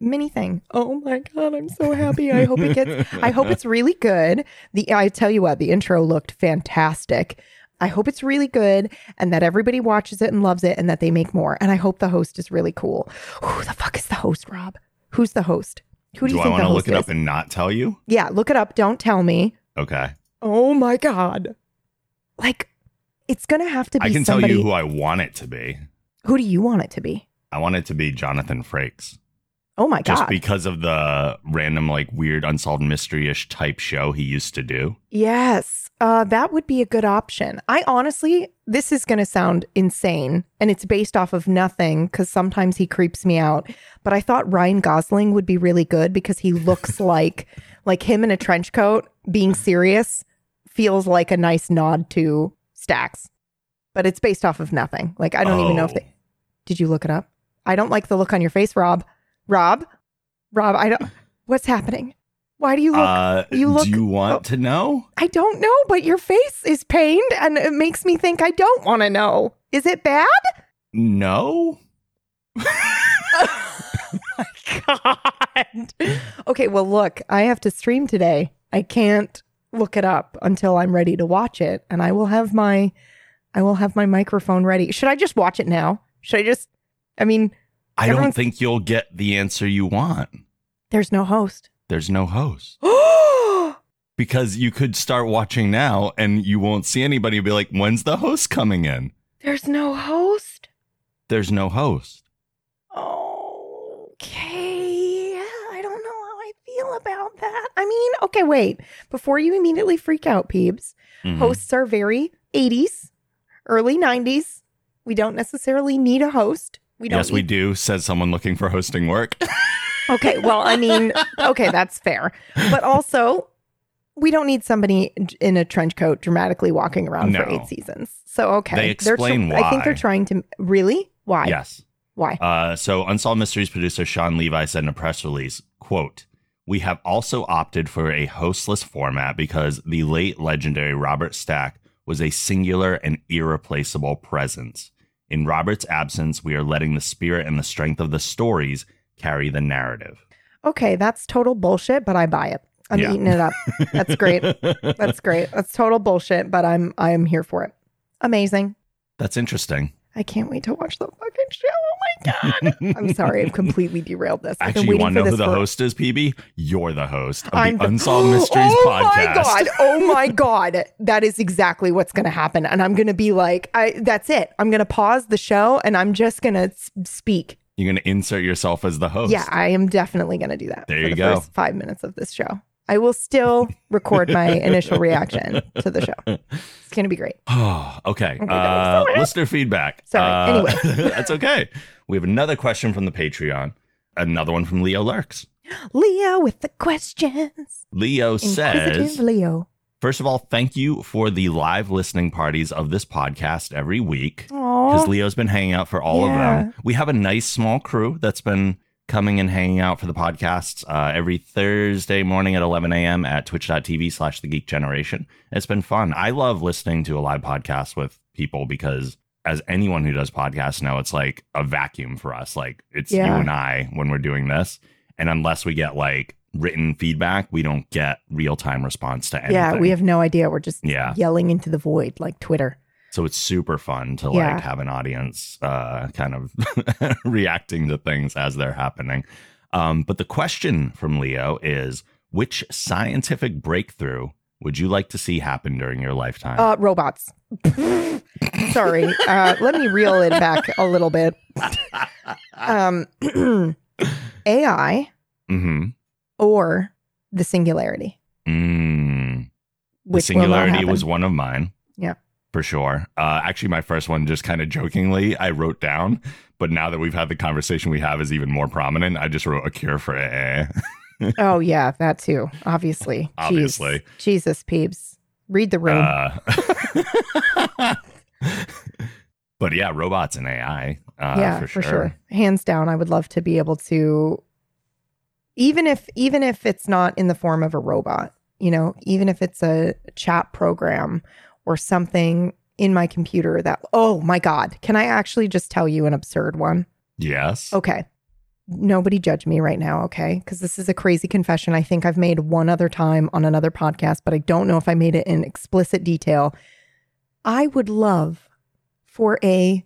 Mini thing. Oh my god, I'm so happy. I hope it gets [LAUGHS] I hope it's really good. The I tell you what, the intro looked fantastic. I hope it's really good and that everybody watches it and loves it and that they make more. And I hope the host is really cool. Who the fuck is the host, Rob? Who's the host? Who do, Do you I think want to look it is? up and not tell you? yeah, look it up. Don't tell me. Okay. Oh my god. Like it's gonna have to be I can somebody. tell you who I want it to be. who do you want it to be? I want it to be Jonathan Frakes. Oh my god. Just because of the random, like, weird, unsolved mystery ish type show he used to do. Yes, uh, that would be a good option. I honestly, this is going to sound insane and it's based off of nothing because sometimes he creeps me out. But I thought Ryan Gosling would be really good because he looks [LAUGHS] like, like him in a trench coat being serious feels like a nice nod to Stacks. But it's based off of nothing. Like, I don't even know if Oh. they, did you look it up? I don't like the look on your face, Rob. Rob? Rob, I don't, [LAUGHS] what's happening? Why do you look? uh, you look- do you want oh. to know? I don't know, but your face is pained and it makes me think I don't want to know. Is it bad? No. [LAUGHS] God. Okay, well, look, I have to stream today. I can't look it up until I'm ready to watch it, and I will have my I will have my microphone ready. Should I just watch it now? Should I just I mean, I don't think you'll get the answer you want. there's no host. There's no host. [GASPS] Because you could start watching now and you won't see anybody You'll be like, when's the host coming in? there's no host. There's no host. Okay. I don't know how I feel about that. I mean, okay, wait. Before you immediately freak out, peeps, Mhm. hosts are very 80s, early 90s. We don't necessarily need a host. We don't Yes, we do, says someone looking for hosting work. [LAUGHS] Okay, well, I mean, okay, that's fair. But also, we don't need somebody in a trench coat dramatically walking around for eight seasons. So, okay. They They're tr- explain I think they're trying to. Really? Why? yes. Why? Uh, so Unsolved Mysteries producer Shawn Levy said in a press release, quote, We have also opted for a hostless format because the late legendary Robert Stack was a singular and irreplaceable presence. In Robert's absence, we are letting the spirit and the strength of the stories carry the narrative. Okay, that's total bullshit, but I buy it. I'm Yeah. eating it up. That's great. [LAUGHS] That's great. That's total bullshit, but I'm I am here for it. Amazing. That's interesting. I can't wait to watch the fucking show. Oh my god. [LAUGHS] I'm sorry, I've completely derailed this. I've Actually, you want to know who the for- host is, PB? You're the host of I'm the the- Unsolved [GASPS] Mysteries oh podcast. my god! [LAUGHS] Oh my god! That is exactly what's going to happen, and I'm going to be like, I. That's it. I'm going to pause the show, and I'm just going to speak. You're going to insert yourself as the host. Yeah, I am definitely going to do that. There for you the go. First five minutes of this show, I will still record my [LAUGHS] initial reaction to the show. It's going to be great. [SIGHS] Oh, okay. Uh, so listener feedback. Sorry. Uh, Anyway. [LAUGHS] that's okay. We have another question from the Patreon. Another one from Leo Lurks. [GASPS] Leo with the questions. Leo says, Leo. first of all, thank you for the live listening parties of this podcast every week. Because Leo's been hanging out for all Yeah. of them. We have a nice small crew that's been coming and hanging out for the podcasts uh, every Thursday morning at 11 a.m. at twitch.tv slash the geek generation. It's been fun. I love listening to a live podcast with people because as anyone who does podcasts know, it's like a vacuum for us. Like it's Yeah. you and I when we're doing this. And unless we get like written feedback, we don't get real time response to anything. Yeah, we have no idea. We're just Yeah. yelling into the void like Twitter. So it's super fun to Yeah. like have an audience uh, kind of [LAUGHS] reacting to things as they're happening. Um, but the question from Leo is which scientific breakthrough would you like to see happen during your lifetime? Uh, robots. [LAUGHS] Sorry. Uh, let me reel it back a little bit. Um, [CLEARS THROAT] AI mm-hmm. or the singularity. Mm. The Which singularity was one of mine. Yeah. For sure. Uh, actually, my first one, just kind of jokingly, I wrote down, but now that we've had the conversation we have is even more prominent, I just wrote a cure for eh. [LAUGHS] Oh yeah, that too. Obviously. Jeez. Obviously. Jesus, peeps. Read the room. Uh, [LAUGHS] but yeah, robots and AI. Uh, yeah, for, sure. Hands down, I would love to be able to even if even if it's not in the form of a robot, you know, even if it's a chat program or something in my computer that oh my god, can I actually just tell you an absurd one? Yes. Okay. Nobody judge me right now, okay? Because this is a crazy confession I think I've made one other time on another podcast, but I don't know if I made it in explicit detail. I would love for a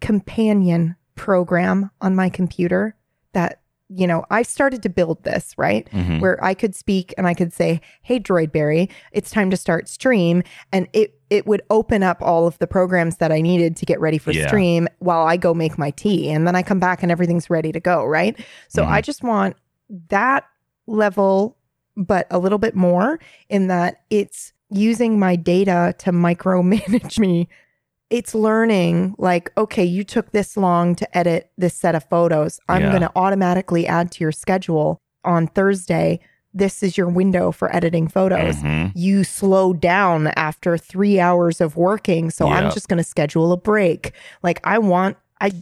companion program on my computer that, you know, I started to build this, right? Mhm. Where I could speak and I could say, "Hey Droidberry, it's time to start stream," and it it would open up all of the programs that I needed to get ready for Yeah. stream while I go make my tea, and then I come back and everything's ready to go, right? So Mhm. I just want that level, but a little bit more in that it's using my data to micromanage [LAUGHS] me it's learning like okay you took this long to edit this set of photos. I'm Yeah. going to automatically add to your schedule on thursday. This is your window for editing photos. Mhm. you slow down after three hours of working so i'm just going to schedule a break. Like i want i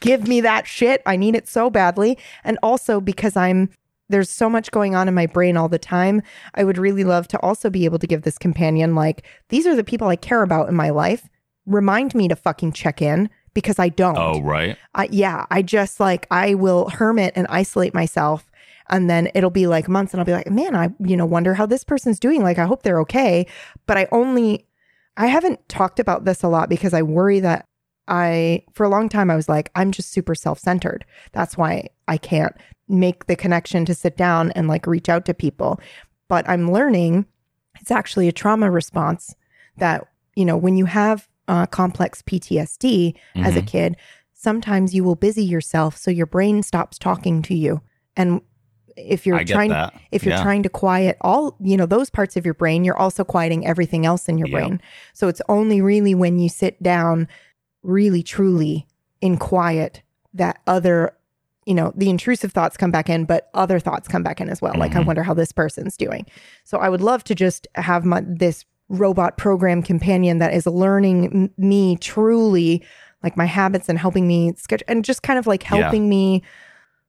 give me that shit. I need it so badly. And also because i'm there's so much going on in my brain all the time i would really love to also be able to give this companion like these are the people i care about in my life remind me to fucking check in because i don't Oh, right. I, yeah, I just like I will hermit and isolate myself, and then it'll be like months, and I'll be like, man, I you know wonder how this person's doing. Like, I hope they're okay. But I only, I haven't talked about this a lot because I worry that I, for a long time, I was like, I'm just super self centered. That's why I can't make the connection to sit down and like reach out to people. But I'm learning it's actually a trauma response that you know when you have uh, complex PTSD as a Mhm. kid, sometimes you will busy yourself so your brain stops talking to you. And if you're trying that. if you're Yeah. trying to quiet all, you know, those parts of your brain, you're also quieting everything else in your Yep. brain. So it's only really when you sit down really truly in quiet that other you know, the intrusive thoughts come back in, but other thoughts come back in as well. Like, I Mhm. wonder how this person's doing. So I would love to just have my, this robot program companion that is learning m- me truly, like my habits and helping me sketch and just kind of like Yeah. helping me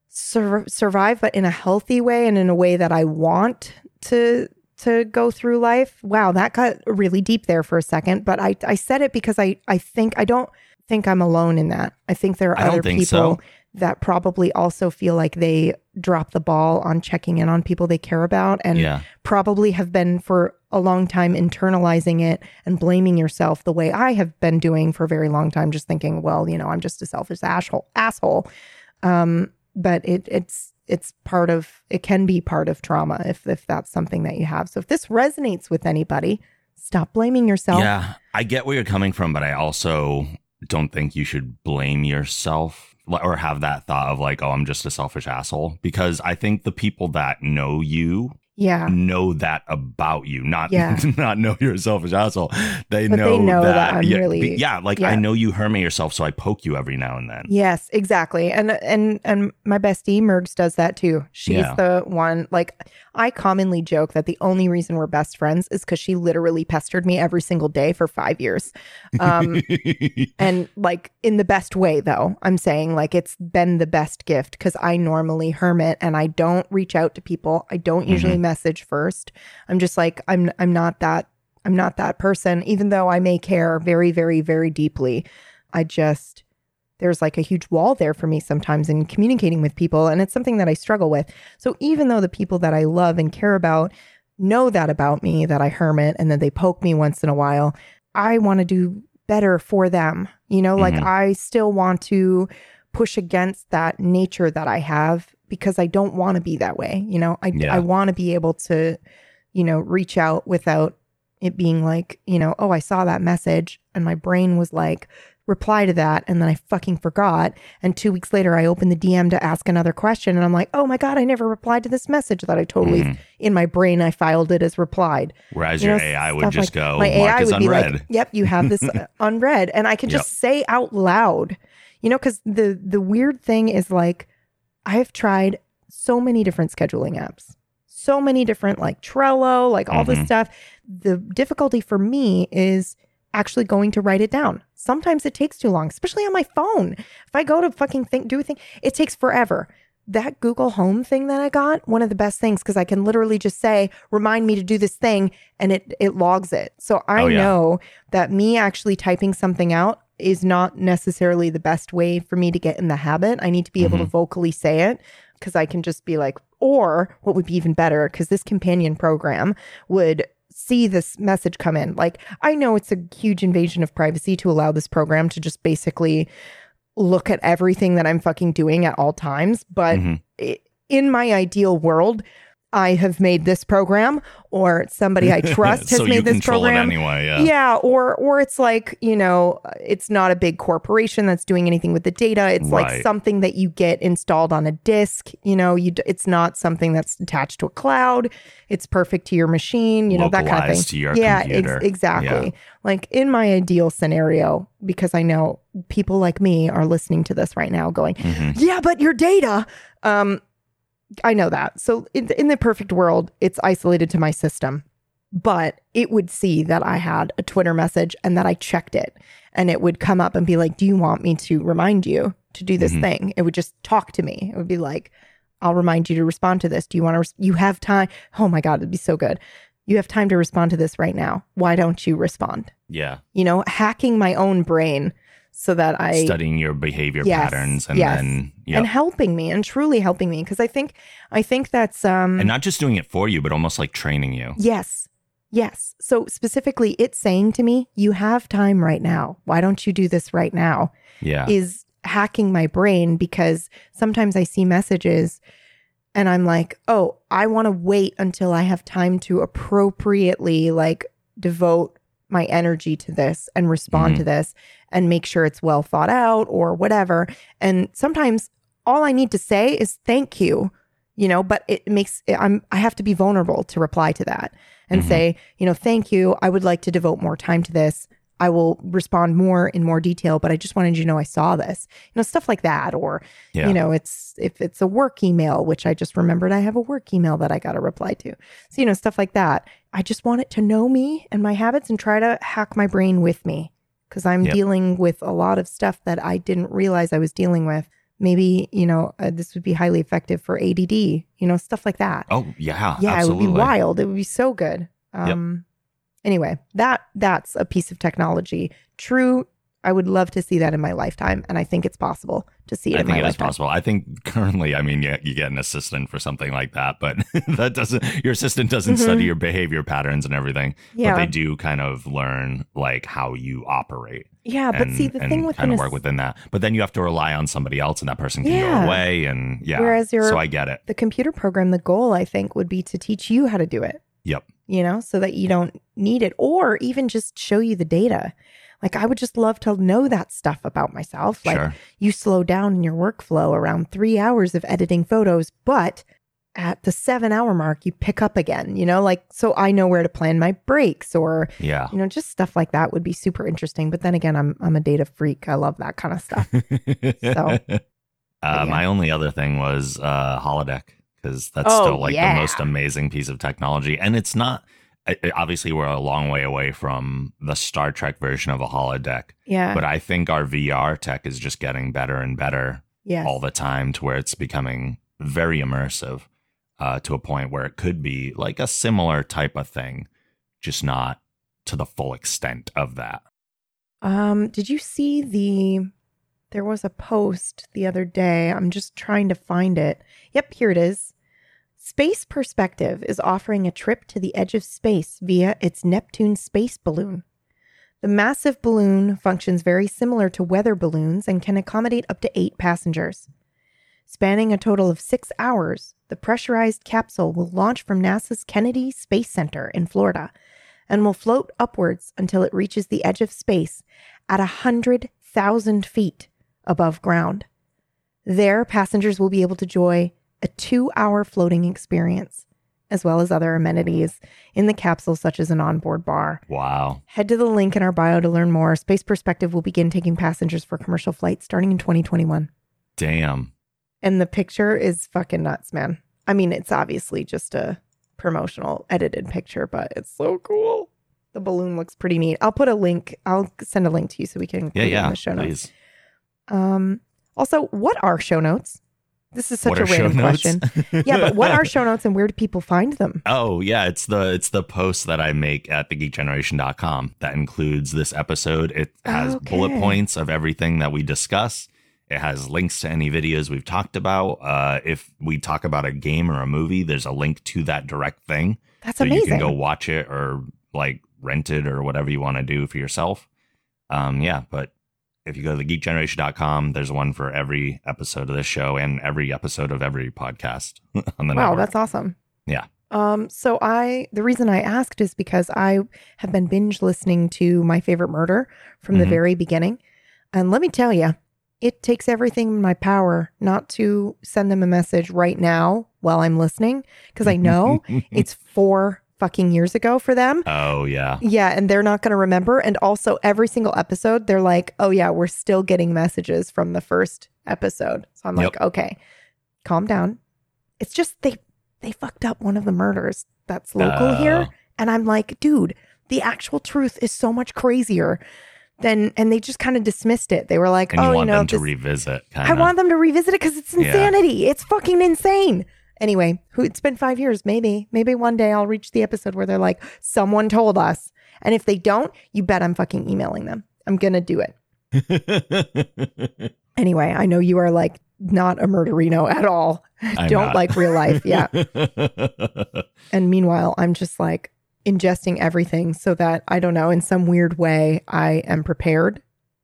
sur- survive, but in a healthy way and in a way that I want to to go through life. Wow, that got really deep there for a second, but I I said it because I I think I don't think I'm alone in that. I think there are I other people so. That probably also feel like they drop the ball on checking in on people they care about and yeah. probably have been for a long time internalizing it and blaming yourself the way I have been doing for a very long time, just thinking, well, you know, I'm just a selfish asshole. Asshole. Um, but it, it's it's part of it can be part of trauma if if that's something that you have. So if this resonates with anybody, stop blaming yourself. Yeah, I get where you're coming from, but I also don't think you should blame yourself or have that thought of like, oh, I'm just a selfish asshole. Because I think the people that know you, Yeah. know that about you, not Yeah. [LAUGHS] not know you're a selfish asshole. They know, they know that, that I'm yeah, really- yeah, like yeah. I know you hermit yourself, so I poke you every now and then. Yes, exactly. And and and my bestie Mergs does that too. She's Yeah. the one like I commonly joke that the only reason we're best friends is cuz she literally pestered me every single day for 5 years. Um [LAUGHS] and like in the best way though. I'm saying like it's been the best gift cuz I normally hermit and I don't reach out to people. I don't usually message first. I'm just like I'm I'm not that I'm not that person even though I may care very very very deeply. I just there's like a huge wall there for me sometimes in communicating with people and it's something that I struggle with. So even though the people that I love and care about know that about me that I hermit and that they poke me once in a while, I want to do better for them. You know, like Mhm. I still want to push against that nature that I have because I don't want to be that way. You know, I Yeah. I want to be able to, you know, reach out without it being like, you know, oh, I saw that message and my brain was like, reply to that. And then I fucking forgot. And two weeks later, I opened the DM to ask another question. And I'm like, oh my God, I never replied to this message that I totally, Mhm. in my brain, I filed it as replied. Whereas You your know, AI would just like- go, my mark AI would be like, yep, you have this [LAUGHS] uh, unread. And I can just say out loud, you know, because the, the weird thing is like, I have tried so many different scheduling apps, so many different like Trello, like all this Mhm. stuff. The difficulty for me is actually going to write it down. Sometimes it takes too long, especially on my phone. If I go to fucking think, do a thing, it takes forever. That Google Home thing that I got, one of the best things because I can literally just say, remind me to do this thing and it it logs it. So I Oh, yeah. know that me actually typing something out is not necessarily the best way for me to get in the habit. I need to be able to Mm-hmm. vocally say it because I can just be like, or what would be even better, because this companion program would see this message come in. Like, I know it's a huge invasion of privacy to allow this program to just basically look at everything that I'm fucking doing at all times. But Mhm. i- in my ideal world, I have made this program, or somebody I [LAUGHS] trust has so made this program. anyway. Yeah. Yeah, or or it's like, you know, it's not a big corporation that's doing anything with the data. It's like something that you get installed on a disk, you know, you d- it's not something that's attached to a cloud. It's perfect to your machine, you know, that kind of thing. To your yeah, computer. exactly. Yeah. Like in my ideal scenario because I know people like me are listening to this right now going, Mhm. yeah, but your data. Um, I know that. So in, in the perfect world, it's isolated to my system, but it would see that I had a Twitter message and that I checked it, and it would come up and be like, "Do you want me to remind you to do this Mhm. thing?" It would just talk to me. It would be like, "I'll remind you to respond to this. Do you want to? Res- you have time? Oh my god, it'd be so good. You have time to respond to this right now. Why don't you respond?" Yeah. You know, hacking my own brain so that I Studying your behavior Yes, patterns and yes. then yeah. and helping me and truly helping me because I think I think that's um and not just doing it for you, but almost like training you. yes. Yes. So specifically it's saying to me, you have time right now. Why don't you do this right now? Yeah. Is hacking my brain because sometimes I see messages and I'm like, "Oh, I want to wait until I have time to appropriately like devote my energy to this and respond Mhm. to this and make sure it's well thought out or whatever." And sometimes all I need to say is thank you, you know, but it makes I'm I have to be vulnerable to reply to that and Mhm. say, you know, thank you. I would like to devote more time to this. I will respond more in more detail, but I just wanted you to know I saw this. You know, stuff like that. Or, Yeah. you know, it's if it's a work email, which I just remembered I have a work email that I got to reply to. So, you know, stuff like that. I just want it to know me and my habits and try to hack my brain with me because I'm Yep. dealing with a lot of stuff that I didn't realize I was dealing with. Maybe, you know, uh, this would be highly effective for ADD, you know, stuff like that. oh yeah. yeah, absolutely. it would be wild. It would be so good. Yep. Anyway, that that's a piece of technology. True, I would love to see that in my lifetime, and I think it's possible to see it I in think it is lifetime. possible. I think currently, I mean, yeah, you get an assistant for something like that, but [LAUGHS] that doesn't. Your assistant doesn't Mhm. study your behavior patterns and everything, Yeah, but they do kind of learn like how you operate. yeah, but see, the and thing with kind of work within that. But then you have to rely on somebody else, and that person can Yeah. go away, and yeah. Whereas your- so I get it. the computer program, the goal I think would be to teach you how to do it. Yep. You know, so that you don't need it, or even just show you the data. Like I would just love to know that stuff about myself. Like sure. you slow down in your workflow around three hours of editing photos, but at the seven hour mark, you pick up again, you know, like so I know where to plan my breaks or, Yeah. you know, just stuff like that would be super interesting. But then again, I'm I'm a data freak. I love that kind of stuff. [LAUGHS] So, uh, yeah. My only other thing was uh, holodeck because that's Oh, still like yeah. the most amazing piece of technology, and it's not. Obviously, we're a long way away from the Star Trek version of a holodeck, Yeah. but I think our VR tech is just getting better and better yes. all the time to where it's becoming very immersive uh, to a point where it could be like a similar type of thing, just not to the full extent of that. Um, did you see the there was a post the other day. I'm just trying to find it. Yep, here it is. Space Perspective is offering a trip to the edge of space via its Neptune space balloon. The massive balloon functions very similar to weather balloons and can accommodate up to eight passengers. Spanning a total of six hours, the pressurized capsule will launch from NASA's Kennedy Space Center in Florida and will float upwards until it reaches the edge of space at a 100,000 feet above ground. There, passengers will be able to enjoy a two hour floating experience, as well as other amenities in the capsule, such as an onboard bar. Wow. Head to the link in our bio to learn more. Space Perspective will begin taking passengers for commercial flights starting in 2021. Damn. And the picture is fucking nuts, man. I mean, it's obviously just a promotional edited picture, but it's so cool. The balloon looks pretty neat. I'll put a link. I'll send a link to you so we can include Yeah, in yeah. the show notes. Please. Um, also, what are show notes? This is such What a random question. yeah, but what are show notes and where do people find them? [LAUGHS] Oh yeah, it's the it's the post that I make at thegeekgeneration.com that includes this episode. It has bullet points of everything that we discuss. It has links to any videos we've talked about. Uh, if we talk about a game or a movie, there's a link to that direct thing, That's so amazing. you can go watch it or like rent it or whatever you want to do for yourself. Um, yeah, but if you go to thegeekgeneration.com, there's one for every episode of this show and every episode of every podcast [LAUGHS] on the network. wow, network. that's awesome. Yeah. Um, so I the reason I asked is because I have been binge listening to my favorite murder from the Mhm. very beginning. And let me tell you, it takes everything in my power not to send them a message right now while I'm listening because I know [LAUGHS] it's four fucking years ago for them. Oh yeah. Yeah, and they're not going to remember. And also, every single episode, they're like, "Oh yeah, we're still getting messages from the first episode." So I'm like, "Okay, calm down." It's just they they fucked up one of the murders that's local Oh. here, and I'm like, dude, the actual truth is so much crazier than. And they just kind of dismissed it. They were like, you "Oh, want you know, them to revisit kind I want them to revisit it because it's Yeah. insanity. It's fucking insane. Anyway, who it's been five years. Maybe, maybe one day I'll reach the episode where they're like, someone told us. And if they don't, you bet I'm fucking emailing them. I'm gonna do it. [LAUGHS] Anyway, I know you are like not a murderino at all. I'm don't not. like real life. Yeah. [LAUGHS] and meanwhile, I'm just like ingesting everything so that I don't know, in some weird way, I am prepared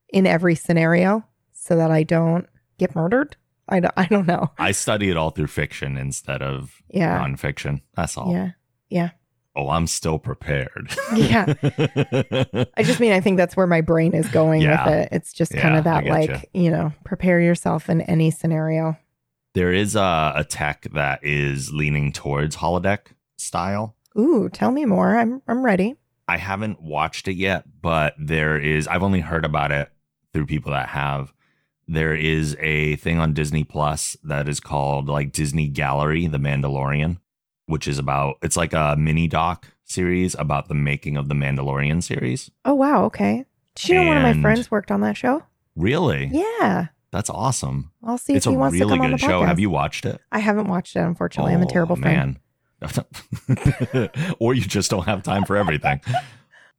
in every scenario so that I don't get murdered. I don't, I don't know. I study it all through fiction instead of Yeah. nonfiction. That's all. Yeah. Yeah. Oh, I'm still prepared. [LAUGHS] Yeah. [LAUGHS] I just mean, I think that's where my brain is going Yeah. with it. It's just kind Yeah, of that, like, getcha. you know, prepare yourself in any scenario. there is a, a tech that is leaning towards holodeck style. Ooh, tell me more. I'm, I'm ready. I haven't watched it yet, but there is, I've only heard about it through people that have. There is a thing on Disney Plus that is called like Disney Gallery, The Mandalorian, which is about, it's like a mini doc series about the making of the Mandalorian series. Oh, wow. Okay. Did you know one of my And- friends worked on that show? Really? Yeah. That's awesome. I'll see It's if a he wants really to come on the good show. podcast. Have you watched it? I haven't watched it, unfortunately. I'm a Oh, terrible fan. man. [LAUGHS] or you just don't have time for everything. [LAUGHS]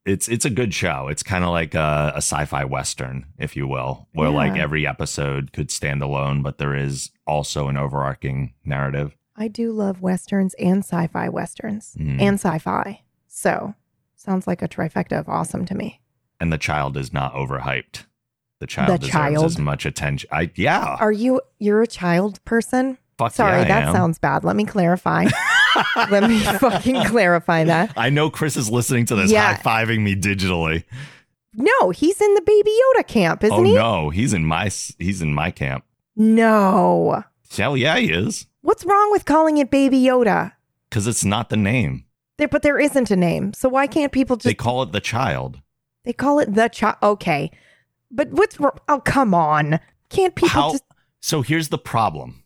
It's it's a good show. It's kind of like a, a sci-fi western, if you will, where like every episode could stand alone, but there is also an overarching narrative. I do love westerns and sci-fi westerns Mm. and sci-fi. So sounds like a trifecta of awesome to me. And the child is not overhyped. The child The deserves child? as much attention. I yeah. Are you you're a child person? Fuck Sorry, yeah, that am. sounds bad. Let me clarify. [LAUGHS] [LAUGHS] Let me fucking clarify that. I know Chris is listening to this, Yeah. high fiving me digitally. No, he's in the Baby Yoda camp, isn't oh he? no, he's in my s- he's in my camp. No. Hell yeah, he is. What's wrong with calling it Baby Yoda? Because it's not the name. There, but there isn't a name. So why can't people just They call it the child. they call it the child? Okay, but what's wrong? Oh, come on! Can't people How? just? So here's the problem: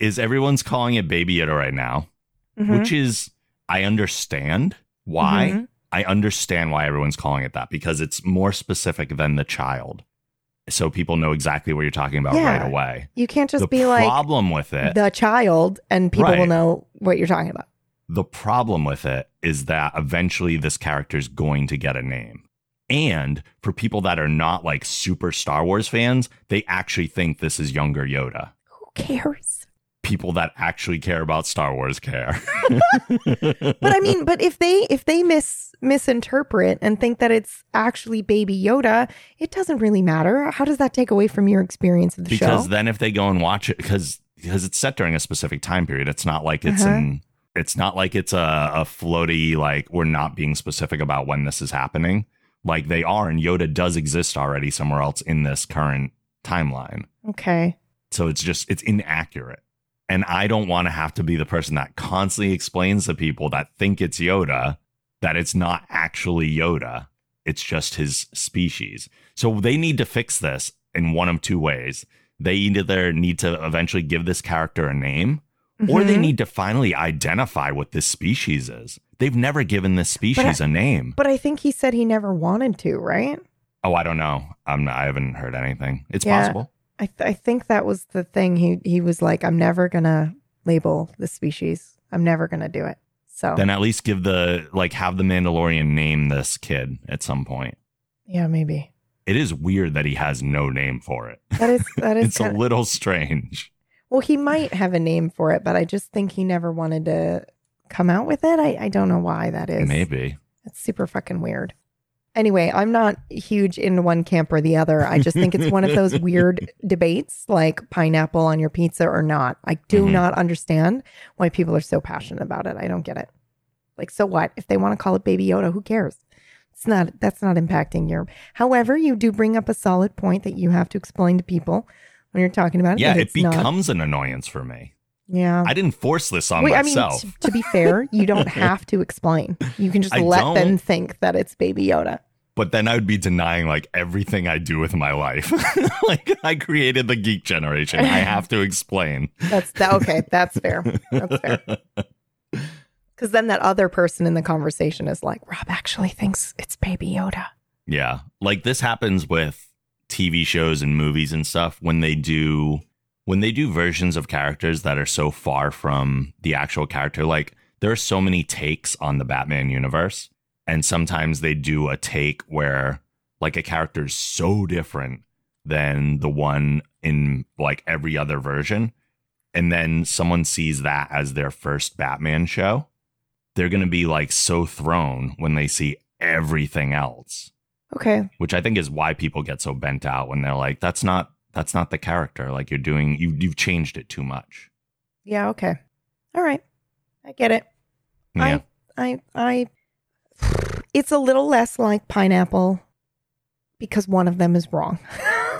is everyone's calling it Baby Yoda right now, Mhm. which is I understand why. Mhm. I understand why everyone's calling it that because it's more specific than the child. So people know exactly what you're talking about Yeah. right away. You can't just the be like problem with it, the child, and people will know what you're talking about. the problem with it is that eventually this character is going to get a name. And for people that are not like super Star Wars fans, they actually think this is younger Yoda. Who cares? People that actually care about Star Wars care. [LAUGHS] But I mean, but if they if they mis misinterpret and think that it's actually Baby Yoda, it doesn't really matter. How does that take away from your experience of the because show? Because then if they go and watch it because because it's set during a specific time period it's not like it's Uh-huh. an it's not like it's a, a floaty like we're not being specific about when this is happening like they are and yoda does exist already somewhere else in this current timeline okay. so it's just it's inaccurate and i don't want to have to be the person that constantly explains to people that think it's yoda that it's not actually yoda. It's just his species. So they need to fix this in one of two ways. They either need to eventually give this character a name or they Mhm. need to finally identify what this species is. They've never given this species I- a name. But I think he said he never wanted to, right? oh i don't know. I'm not, i haven't heard anything. It's Yeah. possible I th- I think that was the thing. He he was like, I'm never gonna label the species. I'm never gonna do it. So then at least give the like have the Mandalorian name this kid at some point. yeah, maybe It is weird that he has no name for it. that is that [LAUGHS] is it's a kinda- little strange. well. He might have a name for it, but I just think he never wanted to come out with it. I I don't know why that is. Maybe. It's super fucking weird. Anyway, I'm not huge into one camp or the other. I just think it's one of those [LAUGHS] weird debates like pineapple on your pizza or not. I do Mhm. not understand why people are so passionate about it. I don't get it. Like, so what? If they want to call it Baby Yoda, who cares? It's not, that's not impacting your. However, you do bring up a solid point that you have to explain to people when you're talking about it. Yeah, it it's not- becomes an annoyance for me. Yeah. I didn't force this on Wait, I mean, myself. t- to be fair, you don't [LAUGHS] have to explain. You can just I let them don't. think that it's Baby Yoda. But then I would be denying like everything I do with my life. [LAUGHS] like I created the geek generation. I have to explain. That's that. Okay, that's fair. That's fair. [LAUGHS] Because then that other person in the conversation is like, Rob actually thinks it's Baby Yoda. Yeah. Like this happens with TV shows and movies and stuff when they do when they do versions of characters that are so far from the actual character like there are so many takes on the Batman universe and sometimes they do a take where like a character is so different than the one in like every other version and then someone sees that as their first Batman show they're going to be like so thrown when they see everything else Okay. which I think is why people get so bent out when they're like, "That's not that's not the character. Like you're doing you you've changed it too much." Yeah. Okay. All right. I get it. Yeah, I, I, I. It's a little less like pineapple because one of them is wrong.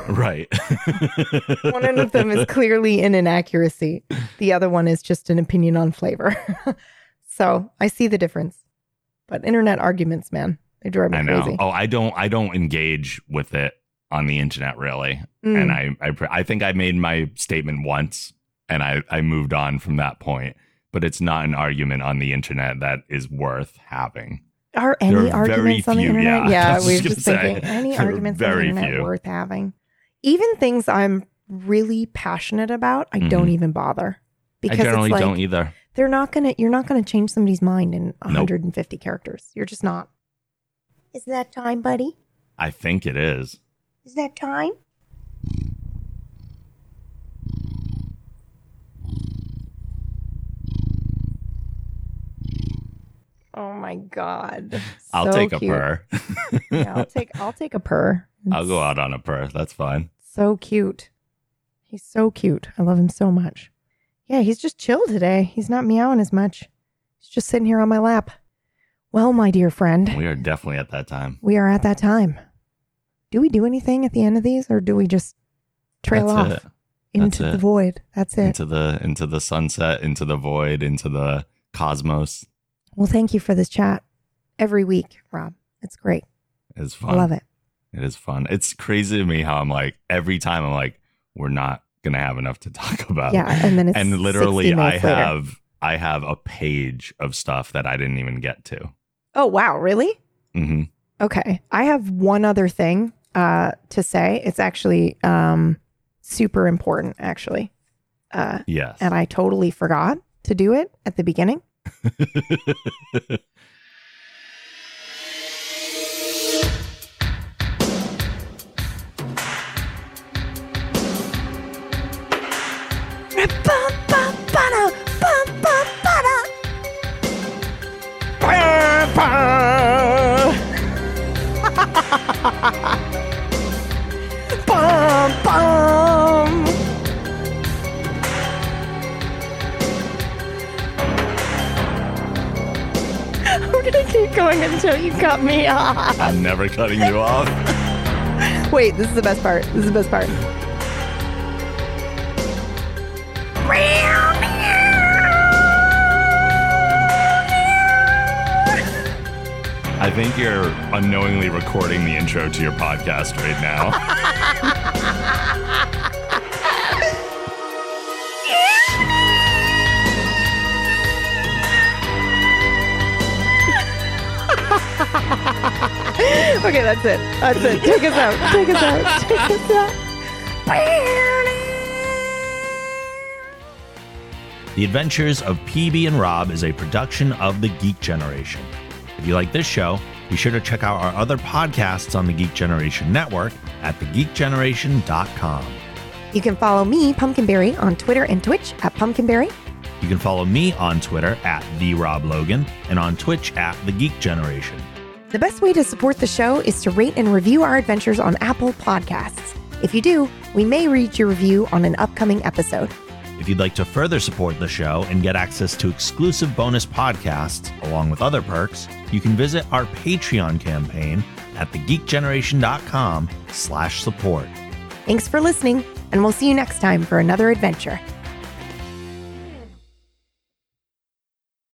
right. [LAUGHS] one of them is clearly an inaccuracy. The other one is just an opinion on flavor. [LAUGHS] so I see the difference. But internet arguments, man, they drive me I know. crazy. Oh, I don't I don't engage with it on the internet really, Mm. and I I I think I made my statement once, and I I moved on from that point. But it's not an argument on the internet that is worth having. Are any are arguments on the few, internet? yeah. Yeah, [LAUGHS] we were just just thinking say, any there are arguments on the internet few. worth having. Even things I'm really passionate about, I don't Mhm. even bother because I generally it's like don't either. they're not gonna. You're not gonna change somebody's mind in Nope. 150 characters. You're just not. Is that time, buddy? I think it is. Is that time? Oh my god! [LAUGHS] I'll So take a purr. [LAUGHS] Yeah, I'll take. I'll take a purr. I'll go out on a purr. That's fine. So cute. He's so cute. I love him so much. Yeah, he's just chill today. He's not meowing as much. He's just sitting here on my lap. Well, my dear friend, We are definitely at that time. we are at that time. Do we do anything at the end of these or do we just trail That's off? it. Into That's the it. void. That's it. Into the into the sunset, into the void, into the cosmos. Well, thank you for this chat every week, Rob. It's great. It's fun. I love it. It is fun. It's crazy to me how I'm like every time I'm like we're not gonna have enough to [LAUGHS] talk about. Yeah, and then it's and literally I later. have I have a page of stuff that I didn't even get to. Oh wow, really? hmm Okay. I have one other thing uh, to say. It's actually um, super important, actually. Uh, Yes. and I totally forgot to do it at the beginning. Ribbon! Going until you cut me off. I'm never cutting you off. [LAUGHS] Wait, this is the best part. This is the best part. I think you're unknowingly recording the intro to your podcast right now. [LAUGHS] Okay, that's it. That's it. Take us out. Take us out. [LAUGHS] Take us out. The Adventures of PB and Rob is a production of the Geek Generation. If you like this show, be sure to check out our other podcasts on the Geek Generation Network at thegeekgeneration.com. You can follow me, Pumpkinberry, on Twitter and Twitch at Pumpkinberry. You can follow me on Twitter at the Rob Logan and on Twitch at the Geek Generation. The best way to support the show is to rate and review our adventures on Apple Podcasts. If you do, we may read your review on an upcoming episode. If you'd like to further support the show and get access to exclusive bonus podcasts along with other perks, you can visit our Patreon campaign at thegeekgeneration.com slash support. Thanks for listening, and we'll see you next time for another adventure.